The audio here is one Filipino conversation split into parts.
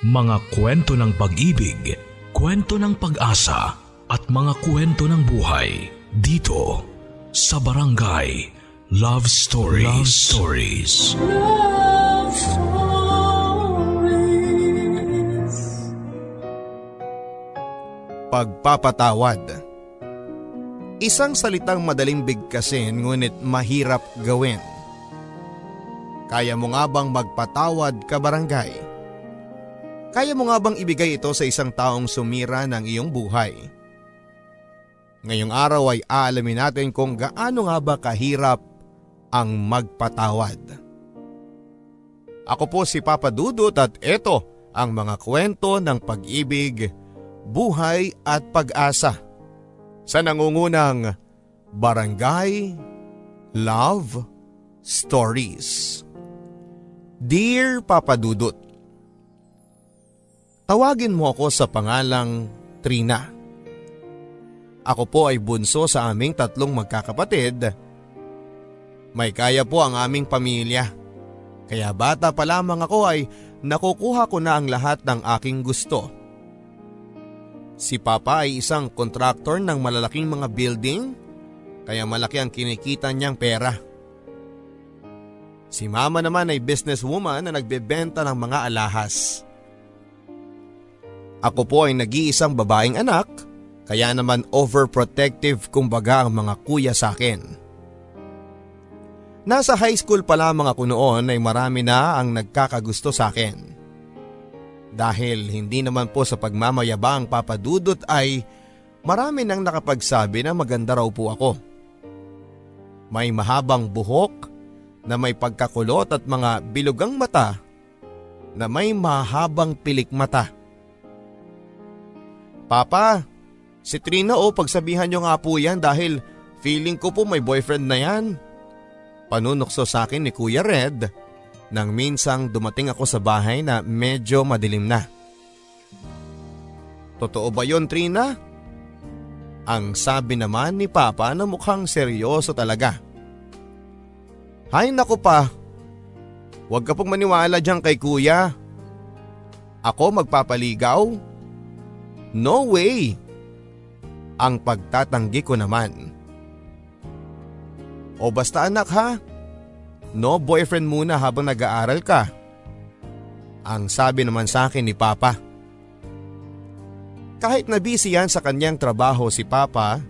Mga kwento ng pag-ibig, kwento ng pag-asa at mga kwento ng buhay dito sa Barangay Love Stories. Love Stories. Love Stories. Pagpapatawad Isang salitang madaling bigkasin ngunit mahirap gawin. Kaya mo nga bang magpatawad ka barangay? Kaya mo nga bang ibigay ito sa isang taong sumira ng iyong buhay? Ngayong araw ay aalamin natin kung gaano nga ba kahirap ang magpatawad. Ako po si Papa Dudut at ito ang mga kwento ng pag-ibig, buhay at pag-asa sa nangungunang Barangay Love Stories. Dear Papa Dudut, Tawagin mo ako sa pangalang Trina. Ako po ay bunso sa aming tatlong magkakapatid. May kaya po ang aming pamilya. Kaya bata pa lamang ako ay nakukuha ko na ang lahat ng aking gusto. Si Papa ay isang kontraktor ng malalaking mga building kaya malaki ang kinikita niyang pera. Si mama naman ay businesswoman na nagbebenta ng mga alahas. Ako po ay nag-iisang babaeng anak, kaya naman overprotective kumbaga ang mga kuya sa akin. Nasa high school pa lamang ako noon ay marami na ang nagkakagusto sa akin. Dahil hindi naman po sa pagmamayabang papadudot ay marami nang nakapagsabi na maganda raw po ako. May mahabang buhok na may pagkakulot at mga bilugang mata na may mahabang pilik mata. Papa, si Trina o pagsabihan nyo nga po yan dahil feeling ko po may boyfriend na yan. Panunokso sa akin ni Kuya Red nang minsang dumating ako sa bahay na medyo madilim na. Totoo ba yon Trina? Ang sabi naman ni Papa na mukhang seryoso talaga. Hay nako pa, huwag ka pong maniwala dyan kay kuya. Ako magpapaligaw? No way! Ang pagtatanggi ko naman. O basta anak ha, no boyfriend muna habang nag-aaral ka. Ang sabi naman sa akin ni Papa. Kahit na busy yan sa kanyang trabaho si Papa,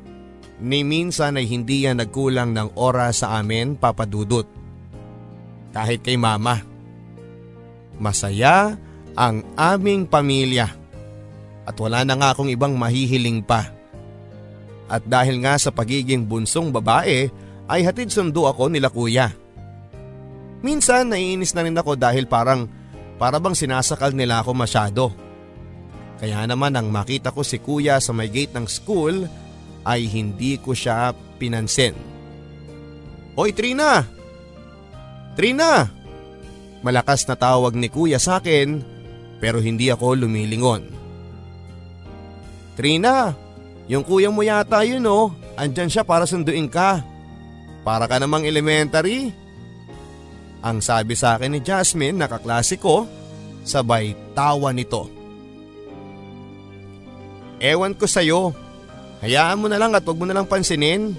ni minsan ay hindi yan nagkulang ng oras sa amin papadudot. Kahit kay Mama. Masaya ang aming pamilya at wala na nga akong ibang mahihiling pa. At dahil nga sa pagiging bunsong babae ay hatid sundo ako nila kuya. Minsan naiinis na rin ako dahil parang para bang sinasakal nila ako masyado. Kaya naman nang makita ko si kuya sa may gate ng school ay hindi ko siya pinansin. Hoy Trina! Trina! Malakas na tawag ni kuya sa akin pero hindi ako lumilingon. Trina, yung kuya mo yata yun oh, andyan siya para sunduin ka. Para ka namang elementary. Ang sabi sa akin ni Jasmine nakaklase ko, sabay tawa nito. Ewan ko sa'yo, hayaan mo na lang at wag mo na lang pansinin.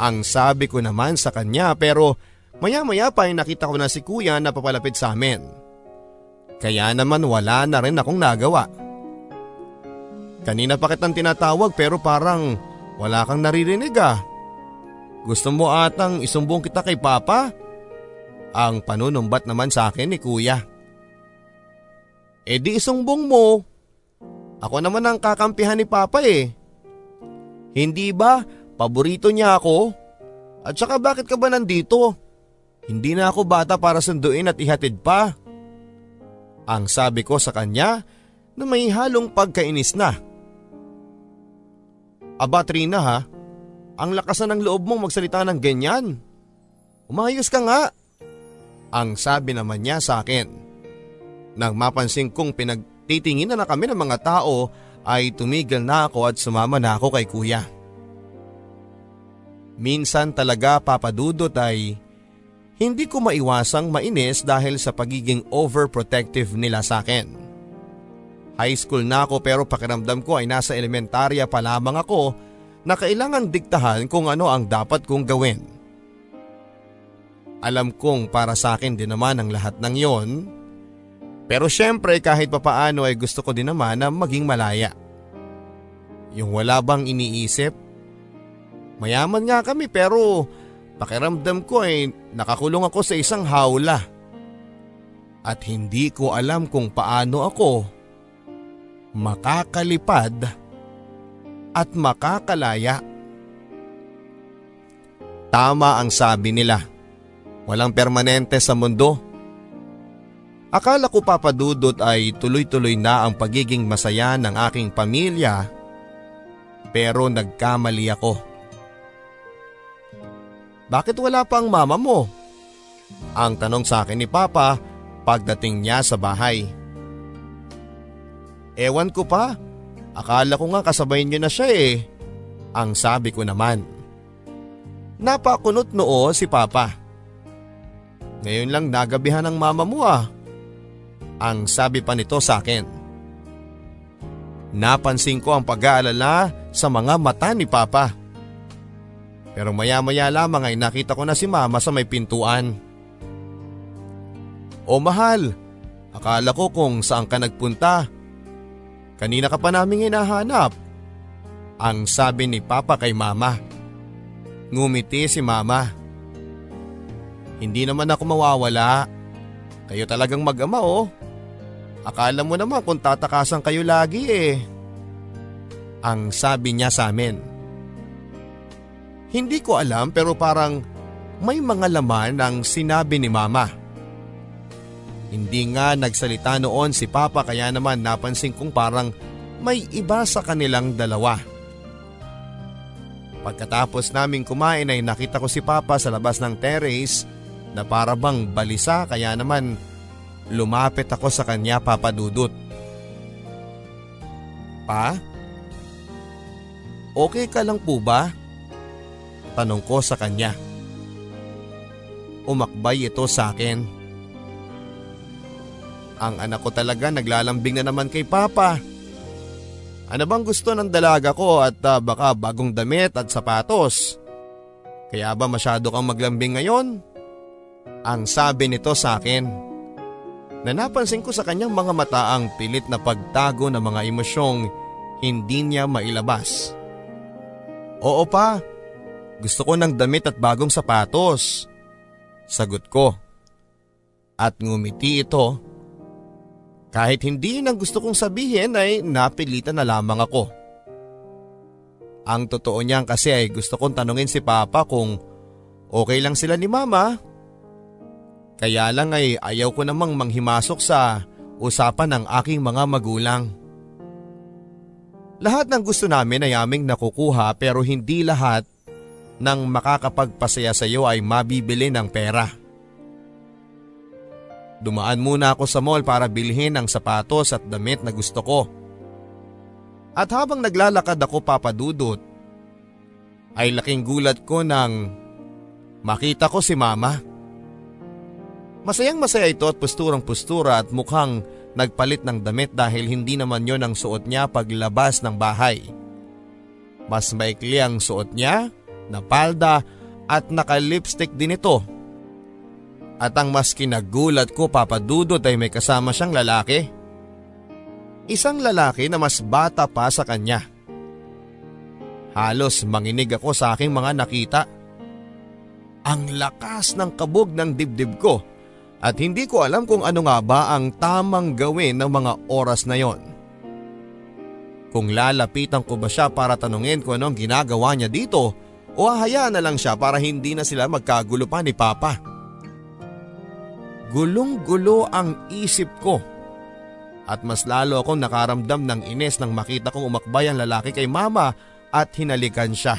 Ang sabi ko naman sa kanya pero maya maya pa ay nakita ko na si kuya na papalapit sa amin. Kaya naman wala na rin akong nagawa. Kanina pa kitang tinatawag pero parang wala kang naririnig ah. Gusto mo atang isumbong kita kay Papa? Ang panunumbat naman sa akin ni Kuya. E di isumbong mo. Ako naman ang kakampihan ni Papa eh. Hindi ba paborito niya ako? At saka bakit ka ba nandito? Hindi na ako bata para sunduin at ihatid pa. Ang sabi ko sa kanya na may halong pagkainis na. Aba Trina ha, ang lakasan ng loob mong magsalita ng ganyan. Umayos ka nga. Ang sabi naman niya sa akin. Nang mapansin kong pinagtitingin na kami ng mga tao ay tumigil na ako at sumama na ako kay kuya. Minsan talaga papadudot ay hindi ko maiwasang mainis dahil sa pagiging overprotective nila sa akin. High school na ako pero pakiramdam ko ay nasa elementarya pa lamang ako na kailangang diktahan kung ano ang dapat kong gawin. Alam kong para sa akin din naman ang lahat ng yon. Pero syempre kahit papaano ay gusto ko din naman na maging malaya. Yung wala bang iniisip? Mayaman nga kami pero pakiramdam ko ay nakakulong ako sa isang hawla. At hindi ko alam kung paano ako makakalipad at makakalaya. Tama ang sabi nila, walang permanente sa mundo. Akala ko papadudot ay tuloy-tuloy na ang pagiging masaya ng aking pamilya pero nagkamali ako. Bakit wala pa ang mama mo? Ang tanong sa akin ni Papa pagdating niya sa bahay. Ewan ko pa. Akala ko nga kasabay niyo na siya eh. Ang sabi ko naman. Napakunot noo si Papa. Ngayon lang nagabihan ng mama mo ah. Ang sabi pa nito sa akin. Napansin ko ang pag-aalala sa mga mata ni Papa. Pero maya maya lamang ay nakita ko na si mama sa may pintuan. O mahal, akala ko kung saan ka nagpunta Kanina ka pa namin hinahanap. Ang sabi ni Papa kay Mama. Ngumiti si Mama. Hindi naman ako mawawala. Kayo talagang mag-ama oh. Akala mo naman kung tatakasan kayo lagi eh. Ang sabi niya sa amin. Hindi ko alam pero parang may mga laman ang sinabi ni Mama. Hindi nga nagsalita noon si Papa kaya naman napansin kong parang may iba sa kanilang dalawa. Pagkatapos naming kumain ay nakita ko si Papa sa labas ng terrace na para bang balisa kaya naman lumapit ako sa kanya papadudot. Pa? Okay ka lang po ba? Tanong ko sa kanya. Umakbay ito sa akin. Ang anak ko talaga naglalambing na naman kay Papa. Ano bang gusto ng dalaga ko at uh, baka bagong damit at sapatos? Kaya ba masyado kang maglambing ngayon? Ang sabi nito sa akin. Na napansin ko sa kanyang mga mata ang pilit na pagtago ng mga emosyong hindi niya mailabas. Oo pa, gusto ko ng damit at bagong sapatos. Sagot ko. At ngumiti ito kahit hindi yun ang gusto kong sabihin ay napilitan na lamang ako. Ang totoo niyan kasi ay gusto kong tanungin si Papa kung okay lang sila ni Mama. Kaya lang ay ayaw ko namang manghimasok sa usapan ng aking mga magulang. Lahat ng gusto namin ay aming nakukuha pero hindi lahat ng makakapagpasaya sa iyo ay mabibili ng pera. Dumaan muna ako sa mall para bilhin ang sapatos at damit na gusto ko. At habang naglalakad ako papadudot, ay laking gulat ko nang makita ko si mama. Masayang masaya ito at posturang postura at mukhang nagpalit ng damit dahil hindi naman yon ang suot niya paglabas ng bahay. Mas maikli ang suot niya, na palda at naka-lipstick din ito at ang mas kinagulat ko papadudot ay may kasama siyang lalaki. Isang lalaki na mas bata pa sa kanya. Halos manginig ako sa aking mga nakita. Ang lakas ng kabog ng dibdib ko at hindi ko alam kung ano nga ba ang tamang gawin ng mga oras na yon. Kung lalapitan ko ba siya para tanungin kung anong ginagawa niya dito o hahayaan na lang siya para hindi na sila magkagulo pa ni Papa. Gulong-gulo ang isip ko. At mas lalo akong nakaramdam ng ines nang makita kong umakbay ang lalaki kay mama at hinalikan siya.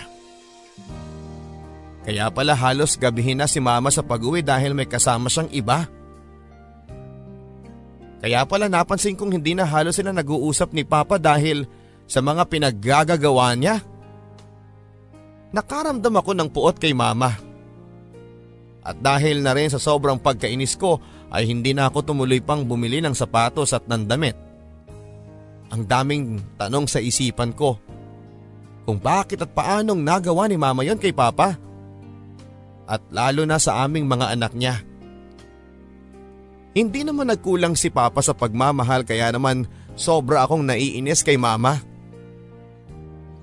Kaya pala halos gabihin na si mama sa pag-uwi dahil may kasama siyang iba. Kaya pala napansin kong hindi na halos sila nag-uusap ni Papa dahil sa mga pinaggagagawa niya. Nakaramdam ako ng puot kay mama. At dahil na rin sa sobrang pagkainis ko ay hindi na ako tumuloy pang bumili ng sapatos at ng damit. Ang daming tanong sa isipan ko. Kung bakit at paanong nagawa ni mama yon kay papa. At lalo na sa aming mga anak niya. Hindi naman nagkulang si papa sa pagmamahal kaya naman sobra akong naiinis kay mama.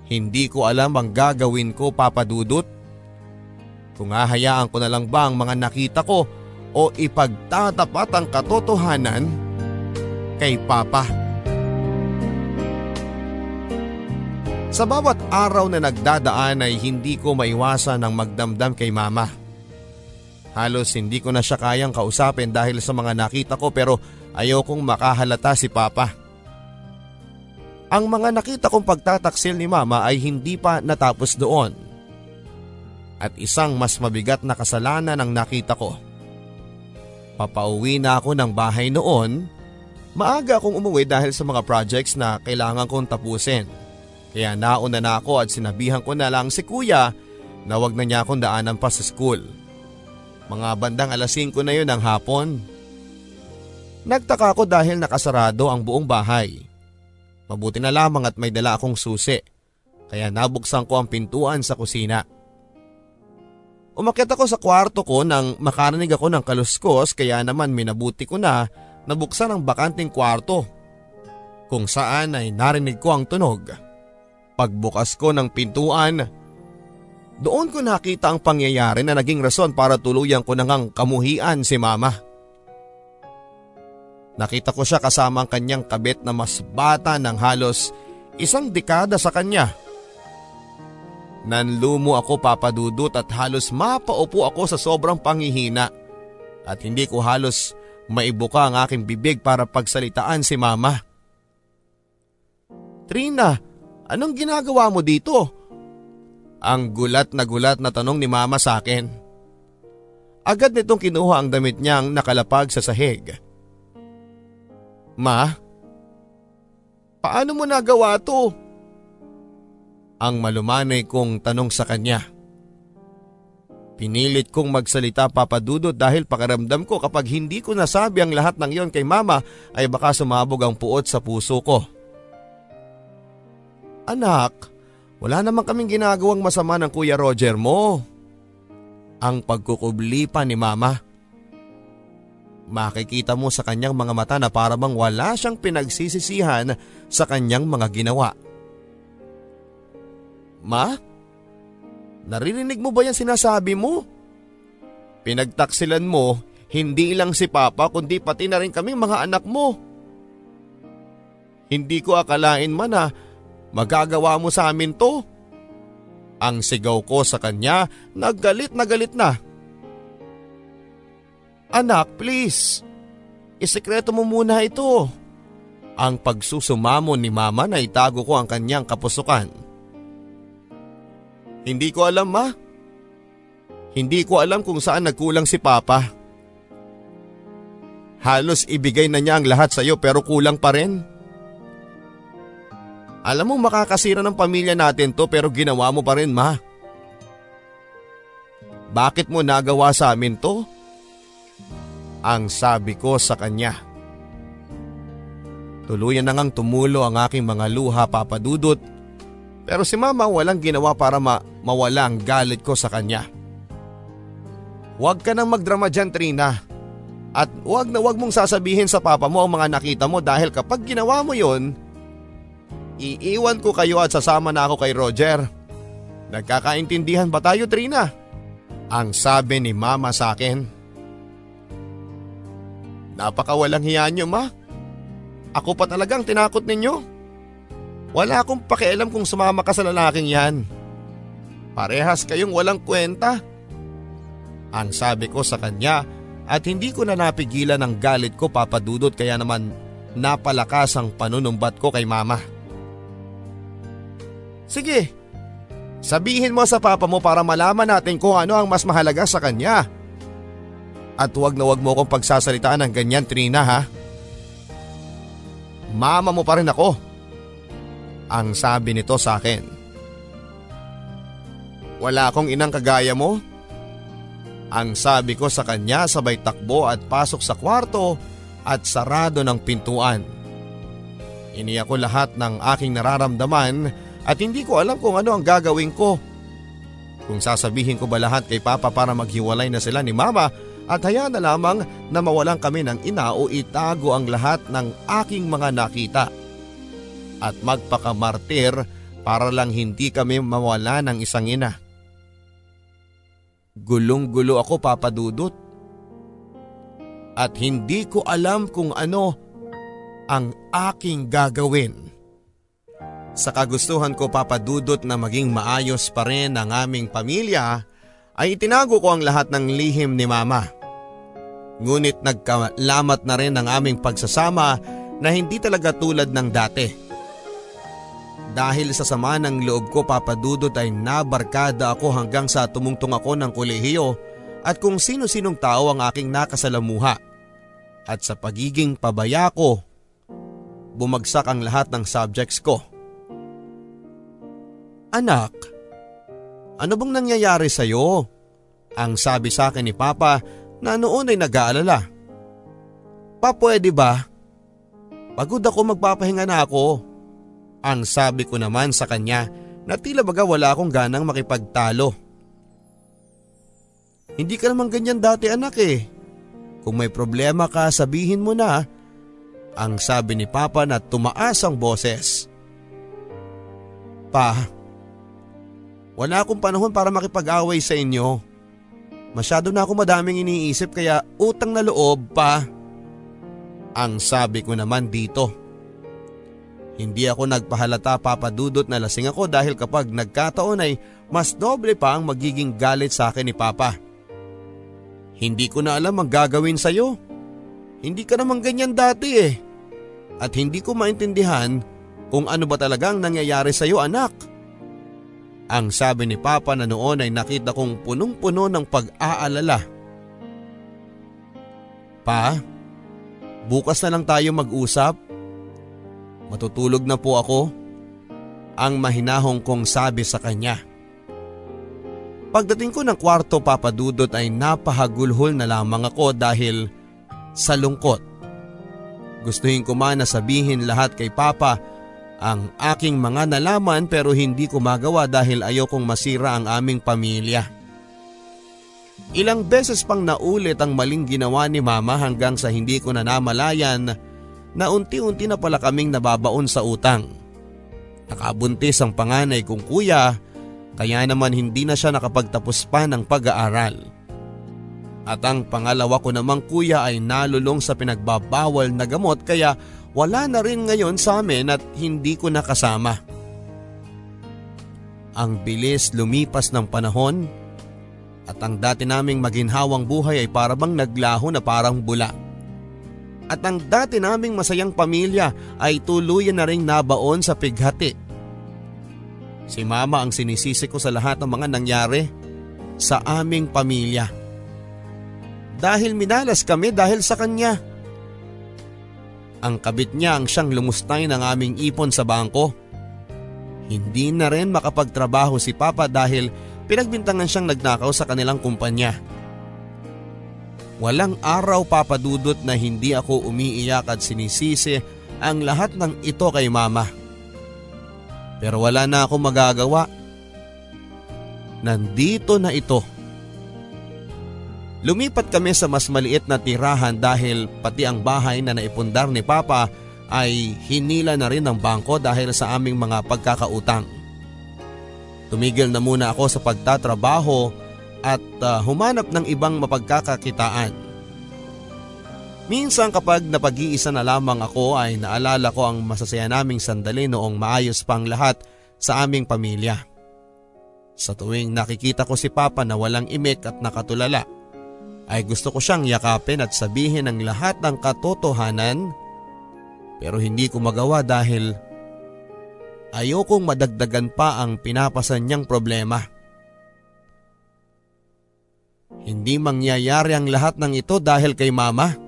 Hindi ko alam ang gagawin ko papadudot. Kung hahayaan ko na lang ba ang mga nakita ko o ipagtatapat ang katotohanan kay Papa. Sa bawat araw na nagdadaan ay hindi ko maiwasan ang magdamdam kay mama. Halos hindi ko na siya kayang kausapin dahil sa mga nakita ko pero ayokong makahalata si papa. Ang mga nakita kong pagtataksil ni mama ay hindi pa natapos doon. At isang mas mabigat na kasalanan ang nakita ko. Papauwi na ako ng bahay noon. Maaga akong umuwi dahil sa mga projects na kailangan kong tapusin. Kaya nauna na ako at sinabihan ko na lang si kuya na wag na niya akong daanan pa sa school. Mga bandang alas 5 na yun ng hapon. Nagtaka ako dahil nakasarado ang buong bahay. Mabuti na lamang at may dala akong susi. Kaya nabuksan ko ang pintuan sa kusina. Umakyat ako sa kwarto ko nang makarinig ako ng kaluskos kaya naman minabuti ko na nabuksan ang bakanting kwarto. Kung saan ay narinig ko ang tunog. Pagbukas ko ng pintuan, doon ko nakita ang pangyayari na naging rason para tuluyan ko nang kamuhian si mama. Nakita ko siya kasama ang kanyang kabit na mas bata ng halos isang dekada sa kanya. Nanlumo ako papadudot at halos mapaupo ako sa sobrang pangihina at hindi ko halos maibuka ang aking bibig para pagsalitaan si mama. Trina, Anong ginagawa mo dito? Ang gulat na gulat na tanong ni mama sa akin. Agad nitong kinuha ang damit niyang nakalapag sa sahig. Ma? Paano mo nagawa to? Ang malumanay kong tanong sa kanya. Pinilit kong magsalita papadudot dahil pakaramdam ko kapag hindi ko nasabi ang lahat ng iyon kay mama ay baka sumabog ang puot sa puso ko. Anak, wala naman kaming ginagawang masama ng Kuya Roger mo. Ang pagkukubli pa ni Mama. Makikita mo sa kanyang mga mata na para bang wala siyang pinagsisisihan sa kanyang mga ginawa. Ma? Naririnig mo ba yan sinasabi mo? Pinagtaksilan mo, hindi lang si Papa kundi pati na rin kaming mga anak mo. Hindi ko akalain man na Magagawa mo sa amin to? Ang sigaw ko sa kanya, naggalit na galit na. Anak, please. Isekreto mo muna ito. Ang pagsusumamo ni mama na itago ko ang kanyang kapusukan. Hindi ko alam ma. Hindi ko alam kung saan nagkulang si papa. Halos ibigay na niya ang lahat sa iyo pero kulang pa rin. Alam mo makakasira ng pamilya natin to pero ginawa mo pa rin ma. Bakit mo nagawa sa amin to? Ang sabi ko sa kanya. Tuluyan na ngang tumulo ang aking mga luha papadudot pero si mama walang ginawa para ma mawala ang galit ko sa kanya. Huwag ka nang magdrama dyan Trina. At huwag na huwag mong sasabihin sa papa mo ang mga nakita mo dahil kapag ginawa mo yon, Iiwan ko kayo at sasama na ako kay Roger. Nagkakaintindihan ba tayo Trina? Ang sabi ni mama sa akin. Napakawalang hiya nyo ma. Ako pa talagang tinakot ninyo. Wala akong pakialam kung sumama ka sa lalaking yan. Parehas kayong walang kwenta. Ang sabi ko sa kanya at hindi ko na napigilan ang galit ko papadudot kaya naman napalakas ang panunumbat ko kay mama. Sige, sabihin mo sa papa mo para malaman natin kung ano ang mas mahalaga sa kanya. At huwag na huwag mo akong pagsasalitaan ng ganyan Trina ha. Mama mo pa rin ako. Ang sabi nito sa akin. Wala akong inang kagaya mo. Ang sabi ko sa kanya sabay takbo at pasok sa kwarto at sarado ng pintuan. Iniyak ko lahat ng aking nararamdaman at hindi ko alam kung ano ang gagawin ko. Kung sasabihin ko ba lahat kay Papa para maghiwalay na sila ni Mama at hayaan na lamang na mawalan kami ng ina o itago ang lahat ng aking mga nakita. At magpakamartir para lang hindi kami mawala ng isang ina. Gulong-gulo ako papadudot. At hindi ko alam kung ano ang aking gagawin. Sa kagustuhan ko papadudot na maging maayos pa rin ang aming pamilya ay itinago ko ang lahat ng lihim ni mama. Ngunit nagkalamat na rin ang aming pagsasama na hindi talaga tulad ng dati. Dahil sa sama ng loob ko papadudot ay nabarkada ako hanggang sa tumungtong ako ng kolehiyo at kung sino-sinong tao ang aking nakasalamuha. At sa pagiging pabaya ko, bumagsak ang lahat ng subjects ko. Anak, ano bang nangyayari sa iyo? Ang sabi sa akin ni Papa na noon ay nag-aalala. Pa pwede ba? Pagod ako magpapahinga na ako. Ang sabi ko naman sa kanya na tila baga wala akong ganang makipagtalo. Hindi ka naman ganyan dati anak eh. Kung may problema ka sabihin mo na. Ang sabi ni Papa na tumaas ang boses. Pa, wala akong panahon para makipag-away sa inyo. Masyado na ako madaming iniisip kaya utang na loob pa. Ang sabi ko naman dito. Hindi ako nagpahalata papadudot na lasing ako dahil kapag nagkataon ay mas doble pa ang magiging galit sa akin ni Papa. Hindi ko na alam ang gagawin sa'yo. Hindi ka naman ganyan dati eh. At hindi ko maintindihan kung ano ba talagang nangyayari sa'yo anak. Ang sabi ni Papa na noon ay nakita kong punong-puno ng pag-aalala. Pa, bukas na lang tayo mag-usap Matutulog na po ako. Ang mahinahong kong sabi sa kanya. Pagdating ko ng kwarto papadudot ay napahagulhol na lamang ako dahil sa lungkot. Gustuhin ko man na sabihin lahat kay Papa ang aking mga nalaman pero hindi ko magawa dahil ayokong masira ang aming pamilya. Ilang beses pang naulit ang maling ginawa ni Mama hanggang sa hindi ko na namalayan na unti-unti na pala kaming nababaon sa utang. Nakabuntis ang panganay kong kuya kaya naman hindi na siya nakapagtapos pa ng pag-aaral. At ang pangalawa ko namang kuya ay nalulong sa pinagbabawal na gamot kaya wala na rin ngayon sa amin at hindi ko nakasama. Ang bilis lumipas ng panahon at ang dati naming maginhawang buhay ay parabang naglaho na parang bula at ang dati naming masayang pamilya ay tuluyan na ring nabaon sa pighati. Si mama ang sinisisi ko sa lahat ng mga nangyari sa aming pamilya. Dahil minalas kami dahil sa kanya. Ang kabit niya ang siyang lumustay ng aming ipon sa bangko. Hindi na rin makapagtrabaho si Papa dahil pinagbintangan siyang nagnakaw sa kanilang kumpanya. Walang araw papadudot na hindi ako umiiyak at sinisisi ang lahat ng ito kay mama. Pero wala na ako magagawa. Nandito na ito. Lumipat kami sa mas maliit na tirahan dahil pati ang bahay na naipundar ni Papa ay hinila na rin ng bangko dahil sa aming mga pagkakautang. Tumigil na muna ako sa pagtatrabaho at uh, humanap ng ibang mapagkakakitaan. Minsan kapag napag-iisa na lamang ako ay naalala ko ang masasaya naming sandali noong maayos pang lahat sa aming pamilya. Sa tuwing nakikita ko si Papa na walang imik at nakatulala, ay gusto ko siyang yakapin at sabihin ang lahat ng katotohanan pero hindi ko magawa dahil ayokong madagdagan pa ang pinapasan niyang problema. Hindi mangyayari ang lahat ng ito dahil kay mama.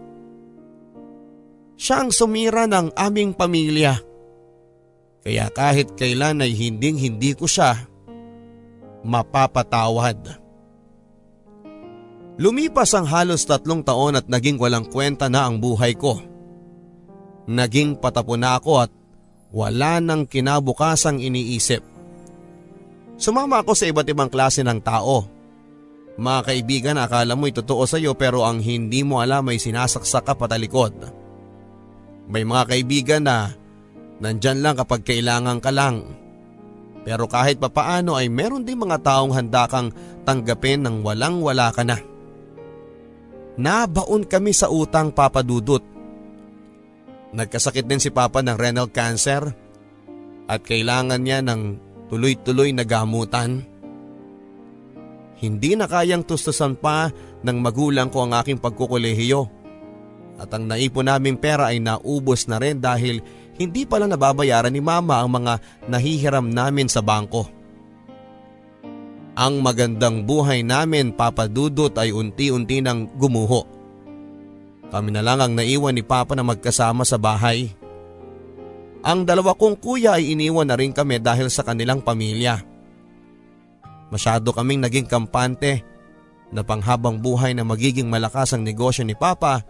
Siya ang sumira ng aming pamilya. Kaya kahit kailan ay hinding hindi ko siya mapapatawad. Lumipas ang halos tatlong taon at naging walang kwenta na ang buhay ko. Naging patapon na ako at wala nang kinabukasang iniisip. Sumama ako sa iba't ibang klase ng tao. Mga kaibigan, akala mo totoo sa iyo pero ang hindi mo alam ay sinasaksak ka patalikod. May mga kaibigan na nandyan lang kapag kailangan ka lang. Pero kahit papaano ay meron ding mga taong handa kang tanggapin ng walang wala ka na. Nabaon kami sa utang papadudot. Nagkasakit din si Papa ng renal cancer at kailangan niya ng tuloy-tuloy na gamutan. Hindi na kayang tustusan pa ng magulang ko ang aking pagkukulehiyo. At ang naipon naming pera ay naubos na rin dahil hindi pala nababayaran ni mama ang mga nahihiram namin sa bangko. Ang magandang buhay namin papadudot ay unti-unti nang gumuho. Kami na lang ang naiwan ni Papa na magkasama sa bahay. Ang dalawa kong kuya ay iniwan na rin kami dahil sa kanilang pamilya. Masyado kaming naging kampante na panghabang buhay na magiging malakas ang negosyo ni Papa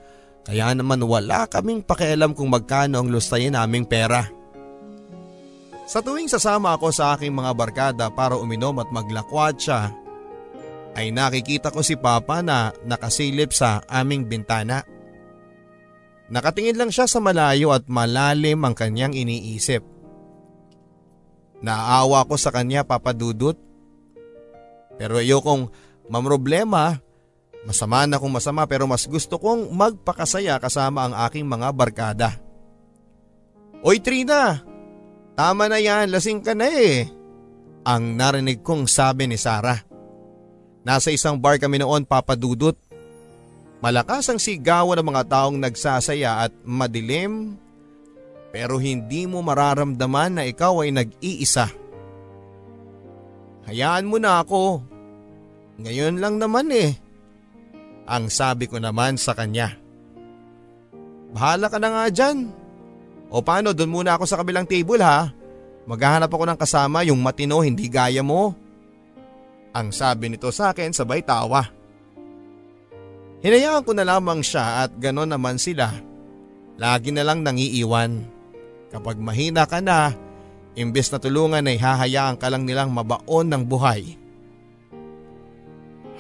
kaya naman wala kaming pakialam kung magkano ang lustayin naming pera. Sa tuwing sasama ako sa aking mga barkada para uminom at maglakwatsa, ay nakikita ko si Papa na nakasilip sa aming bintana. Nakatingin lang siya sa malayo at malalim ang kanyang iniisip. Naawa ko sa kanya papadudot. Pero ayokong mamroblema, masama na kung masama pero mas gusto kong magpakasaya kasama ang aking mga barkada. Oy Trina, Tama na yan, lasing ka na eh. Ang narinig kong sabi ni Sarah. Nasa isang bar kami noon papadudot. Malakas ang sigawan ng mga taong nagsasaya at madilim pero hindi mo mararamdaman na ikaw ay nag-iisa. Hayaan mo na ako. Ngayon lang naman eh. Ang sabi ko naman sa kanya. Bahala ka na nga dyan. O paano, doon muna ako sa kabilang table ha. Maghahanap ako ng kasama yung matino hindi gaya mo. Ang sabi nito sa akin sabay tawa. Hinayaan ko na lamang siya at ganon naman sila. Lagi na lang nangiiwan. Kapag mahina ka na, imbes na tulungan ay hahayaan ka lang nilang mabaon ng buhay.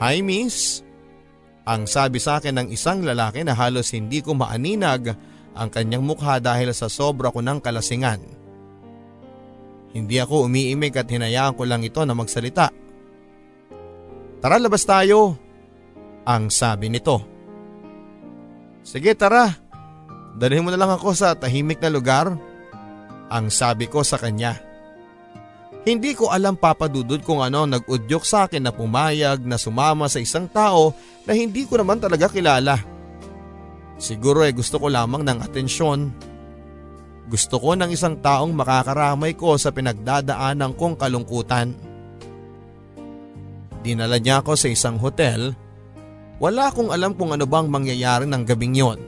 Hi miss, ang sabi sa akin ng isang lalaki na halos hindi ko maaninag ang kanyang mukha dahil sa sobra ko ng kalasingan. Hindi ako umiimik at hinayaan ko lang ito na magsalita. Tara labas tayo, ang sabi nito. Sige tara, dalhin mo na lang ako sa tahimik na lugar, ang sabi ko sa kanya. Hindi ko alam papadudod kung ano nag-udyok sa akin na pumayag na sumama sa isang tao na hindi ko naman talaga kilala. Siguro ay eh gusto ko lamang ng atensyon. Gusto ko ng isang taong makakaramay ko sa pinagdadaanan kong kalungkutan. Dinala niya ako sa isang hotel. Wala akong alam kung ano bang mangyayari ng gabing yon.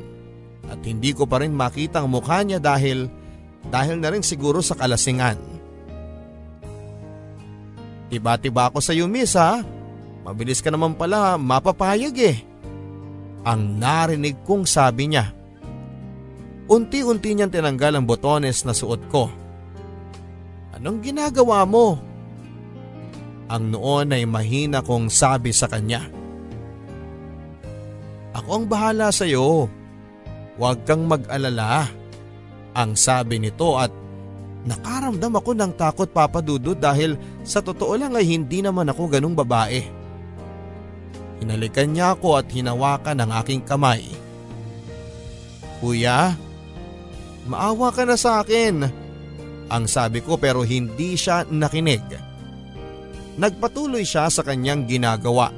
At hindi ko pa rin makita ang mukha niya dahil dahil na rin siguro sa kalasingan. Tiba-tiba ako sa iyo miss ha. Mabilis ka naman pala mapapayag eh ang narinig kong sabi niya. Unti-unti niyang tinanggal ang botones na suot ko. Anong ginagawa mo? Ang noon ay mahina kong sabi sa kanya. Ako ang bahala sa iyo. Huwag kang mag-alala. Ang sabi nito at nakaramdam ako ng takot papadudod dahil sa totoo lang ay hindi naman ako ganung babae. Hinalikan niya ako at hinawakan ang aking kamay. Kuya, maawa ka na sa akin. Ang sabi ko pero hindi siya nakinig. Nagpatuloy siya sa kanyang ginagawa.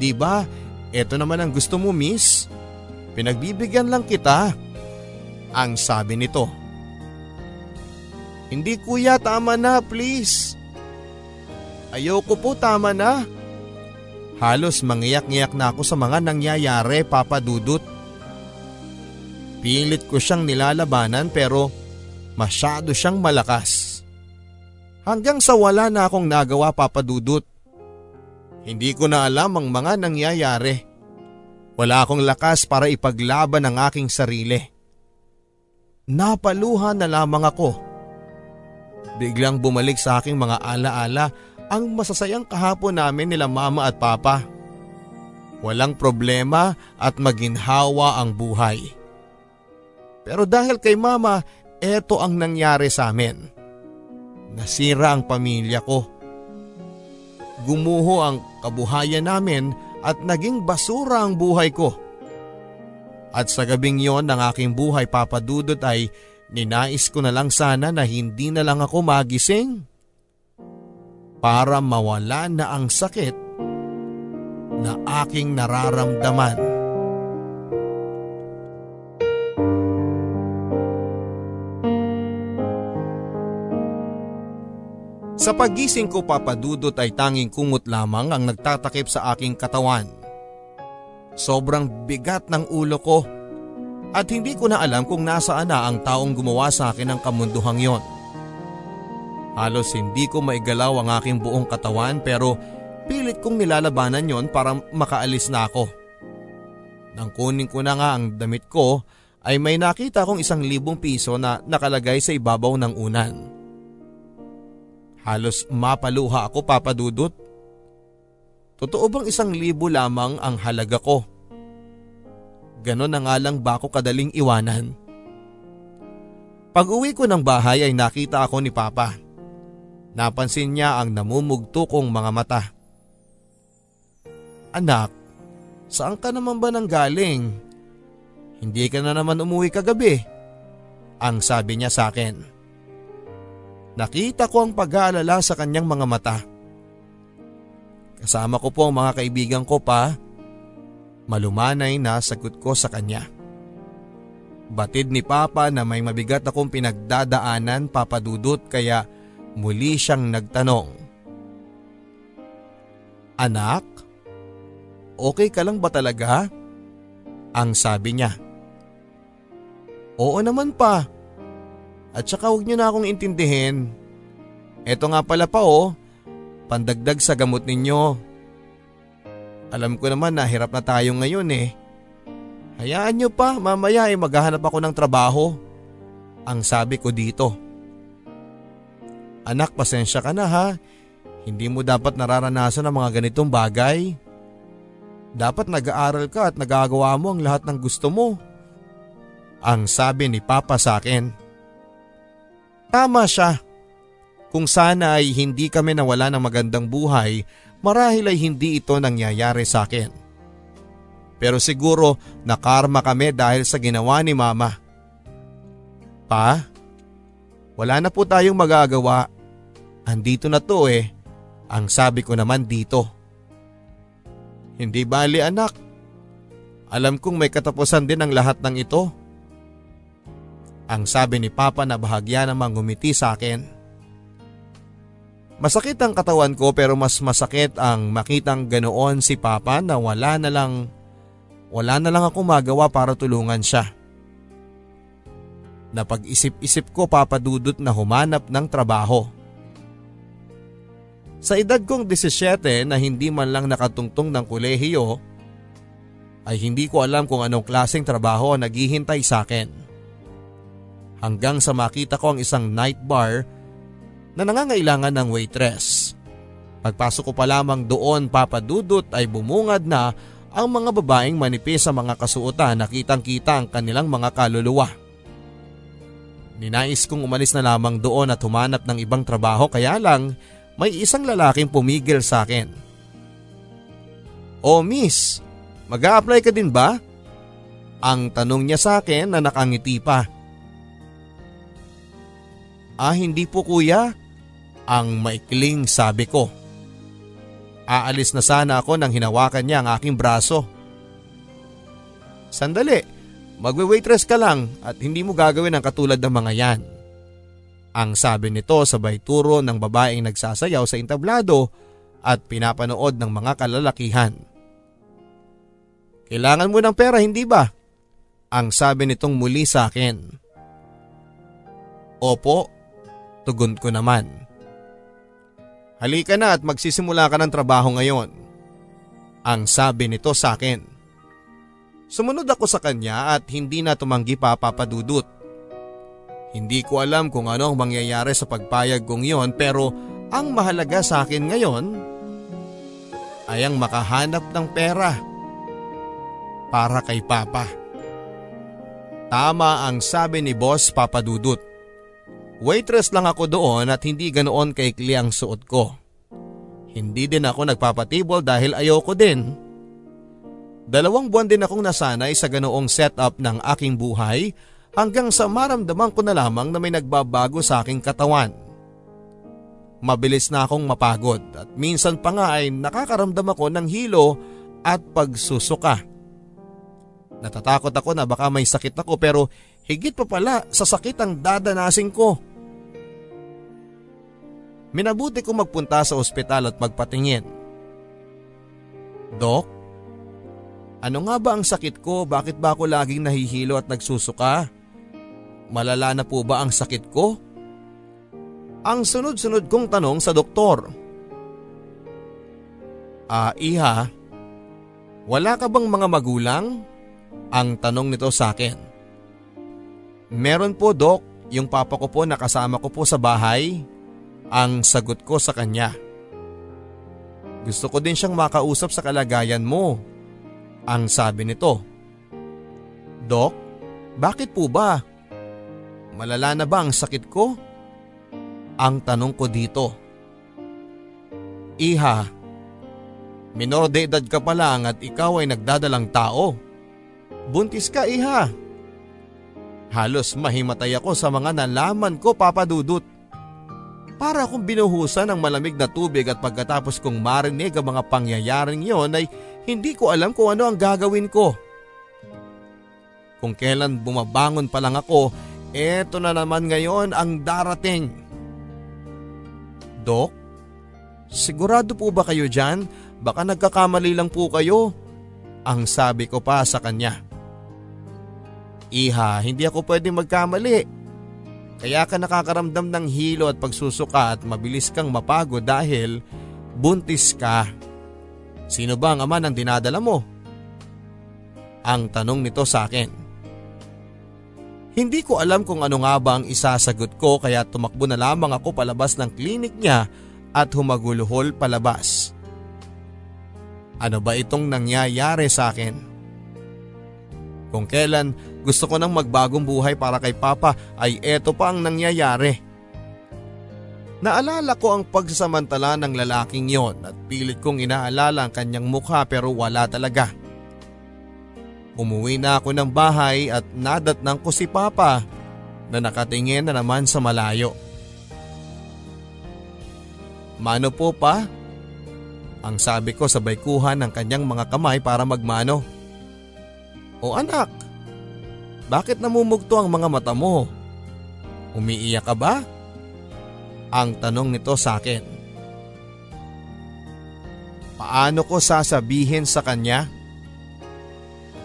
Di ba, eto naman ang gusto mo miss? Pinagbibigyan lang kita. Ang sabi nito. Hindi kuya, tama na please. Ayoko po, tama na. Halos mangiyak-ngiyak na ako sa mga nangyayari papadudot. Pilit ko siyang nilalabanan pero masyado siyang malakas. Hanggang sa wala na akong nagawa papadudot. Hindi ko na alam ang mga nangyayari. Wala akong lakas para ipaglaban ang aking sarili. Napaluha na lamang ako. Biglang bumalik sa aking mga alaala ang masasayang kahapon namin nila mama at papa. Walang problema at maginhawa ang buhay. Pero dahil kay mama, eto ang nangyari sa amin. Nasira ang pamilya ko. Gumuho ang kabuhayan namin at naging basura ang buhay ko. At sa gabing yon ng aking buhay papadudot ay ninais ko na lang sana na hindi na lang ako magising. Para mawala na ang sakit na aking nararamdaman. Sa pagising ko papadudot ay tanging kumot lamang ang nagtatakip sa aking katawan. Sobrang bigat ng ulo ko at hindi ko na alam kung nasaan na ang taong gumawa sa akin ng kamunduhang yon. Halos hindi ko maigalaw ang aking buong katawan pero pilit kong nilalabanan yon para makaalis na ako. Nang kunin ko na nga ang damit ko ay may nakita kong isang libong piso na nakalagay sa ibabaw ng unan. Halos mapaluha ako papadudot. Totoo bang isang libo lamang ang halaga ko? Ganon na nga lang ba ako kadaling iwanan? Pag uwi ko ng bahay ay nakita ako ni Papa. Napansin niya ang namumugto kong mga mata. Anak, saan ka naman ba nang galing? Hindi ka na naman umuwi kagabi. Ang sabi niya sa akin. Nakita ko ang pag-aalala sa kanyang mga mata. Kasama ko po ang mga kaibigan ko pa. Malumanay na sagot ko sa kanya. Batid ni Papa na may mabigat akong pinagdadaanan papadudot kaya muli siyang nagtanong. Anak, okay ka lang ba talaga? Ang sabi niya. Oo naman pa. At saka huwag niyo na akong intindihin. Ito nga pala pa oh, pandagdag sa gamot ninyo. Alam ko naman na hirap na tayo ngayon eh. Hayaan niyo pa, mamaya ay maghahanap ako ng trabaho. Ang sabi ko dito. Anak, pasensya ka na ha. Hindi mo dapat nararanasan ang mga ganitong bagay. Dapat nag-aaral ka at nagagawa mo ang lahat ng gusto mo. Ang sabi ni Papa sa akin. Tama siya. Kung sana ay hindi kami nawala ng magandang buhay, marahil ay hindi ito nangyayari sa akin. Pero siguro nakarma kami dahil sa ginawa ni mama. Pa, wala na po tayong magagawa. Andito na to eh. Ang sabi ko naman dito. Hindi bali anak. Alam kong may katapusan din ang lahat ng ito. Ang sabi ni Papa na bahagya namang ngumiti sa akin. Masakit ang katawan ko pero mas masakit ang makitang ganoon si Papa na wala na lang wala na lang ako magawa para tulungan siya. Napag-isip-isip ko papadudot na humanap ng trabaho. Sa edad kong 17 na hindi man lang nakatungtong ng kolehiyo, ay hindi ko alam kung anong klaseng trabaho ang naghihintay sa akin hanggang sa makita ko ang isang night bar na nangangailangan ng waitress. Pagpasok ko pa lamang doon papadudot ay bumungad na ang mga babaeng manipis sa mga kasuotan na kitang kita ang kanilang mga kaluluwa. Ninais kong umalis na lamang doon at humanap ng ibang trabaho kaya lang may isang lalaking pumigil sa akin. Oh miss, mag apply ka din ba? Ang tanong niya sa akin na nakangiti pa. Ah hindi po kuya, ang maikling sabi ko. Aalis na sana ako nang hinawakan niya ang aking braso. Sandali, magwe-waitress ka lang at hindi mo gagawin ang katulad ng mga yan. Ang sabi nito sabay turo ng babaeng nagsasayaw sa entablado at pinapanood ng mga kalalakihan. Kailangan mo ng pera hindi ba? Ang sabi nitong muli sa akin. Opo, Tugon ko naman. Halika na at magsisimula ka ng trabaho ngayon. Ang sabi nito sa akin. Sumunod ako sa kanya at hindi na tumanggi pa papadudot. Hindi ko alam kung ano ang mangyayari sa pagpayag kong yon pero ang mahalaga sa akin ngayon ay ang makahanap ng pera para kay Papa. Tama ang sabi ni Boss Papadudut. Waitress lang ako doon at hindi ganoon kaikli ang suot ko. Hindi din ako nagpapatibol dahil ayoko din. Dalawang buwan din akong nasanay sa ganoong setup ng aking buhay hanggang sa maramdaman ko na lamang na may nagbabago sa aking katawan. Mabilis na akong mapagod at minsan pa nga ay nakakaramdam ako ng hilo at pagsusuka. Natatakot ako na baka may sakit ako pero higit pa pala sa sakit ang dadanasin ko. Minabuti ko magpunta sa ospital at magpatingin. Dok, ano nga ba ang sakit ko? Bakit ba ako laging nahihilo at nagsusuka? Malala na po ba ang sakit ko? Ang sunod-sunod kong tanong sa doktor. Ah, iha, wala ka bang mga magulang? Ang tanong nito sa akin. Meron po dok, yung papa ko po nakasama ko po sa bahay. Ang sagot ko sa kanya. Gusto ko din siyang makausap sa kalagayan mo. Ang sabi nito. Dok, bakit po ba? Malala na ba ang sakit ko? Ang tanong ko dito. Iha, minor de edad ka pa lang at ikaw ay nagdadalang tao. Buntis ka iha. Halos mahimatay ako sa mga nalaman ko papadudot. Para akong binuhusan ng malamig na tubig at pagkatapos kong marinig ang mga pangyayaring yon ay hindi ko alam kung ano ang gagawin ko. Kung kailan bumabangon pa lang ako, eto na naman ngayon ang darating. Dok, sigurado po ba kayo dyan? Baka nagkakamali lang po kayo. Ang sabi ko pa sa kanya. Iha, hindi ako pwede magkamali. Kaya ka nakakaramdam ng hilo at pagsusuka at mabilis kang mapagod dahil buntis ka. Sino ba ang ama ng dinadala mo? Ang tanong nito sa akin. Hindi ko alam kung ano nga ba ang isasagot ko kaya tumakbo na lamang ako palabas ng klinik niya at humaguluhol palabas. Ano ba itong nangyayari sa akin? Kung kailan gusto ko nang magbagong buhay para kay Papa ay eto pa ang nangyayari. Naalala ko ang pagsasamantala ng lalaking yon at pilit kong inaalala ang kanyang mukha pero wala talaga. Umuwi na ako ng bahay at nadatnang ko si Papa na nakatingin na naman sa malayo. Mano po pa? Ang sabi ko sabay kuha ng kanyang mga kamay para magmano. O anak, bakit namumugto ang mga mata mo? Umiiyak ka ba? Ang tanong nito sa akin. Paano ko sasabihin sa kanya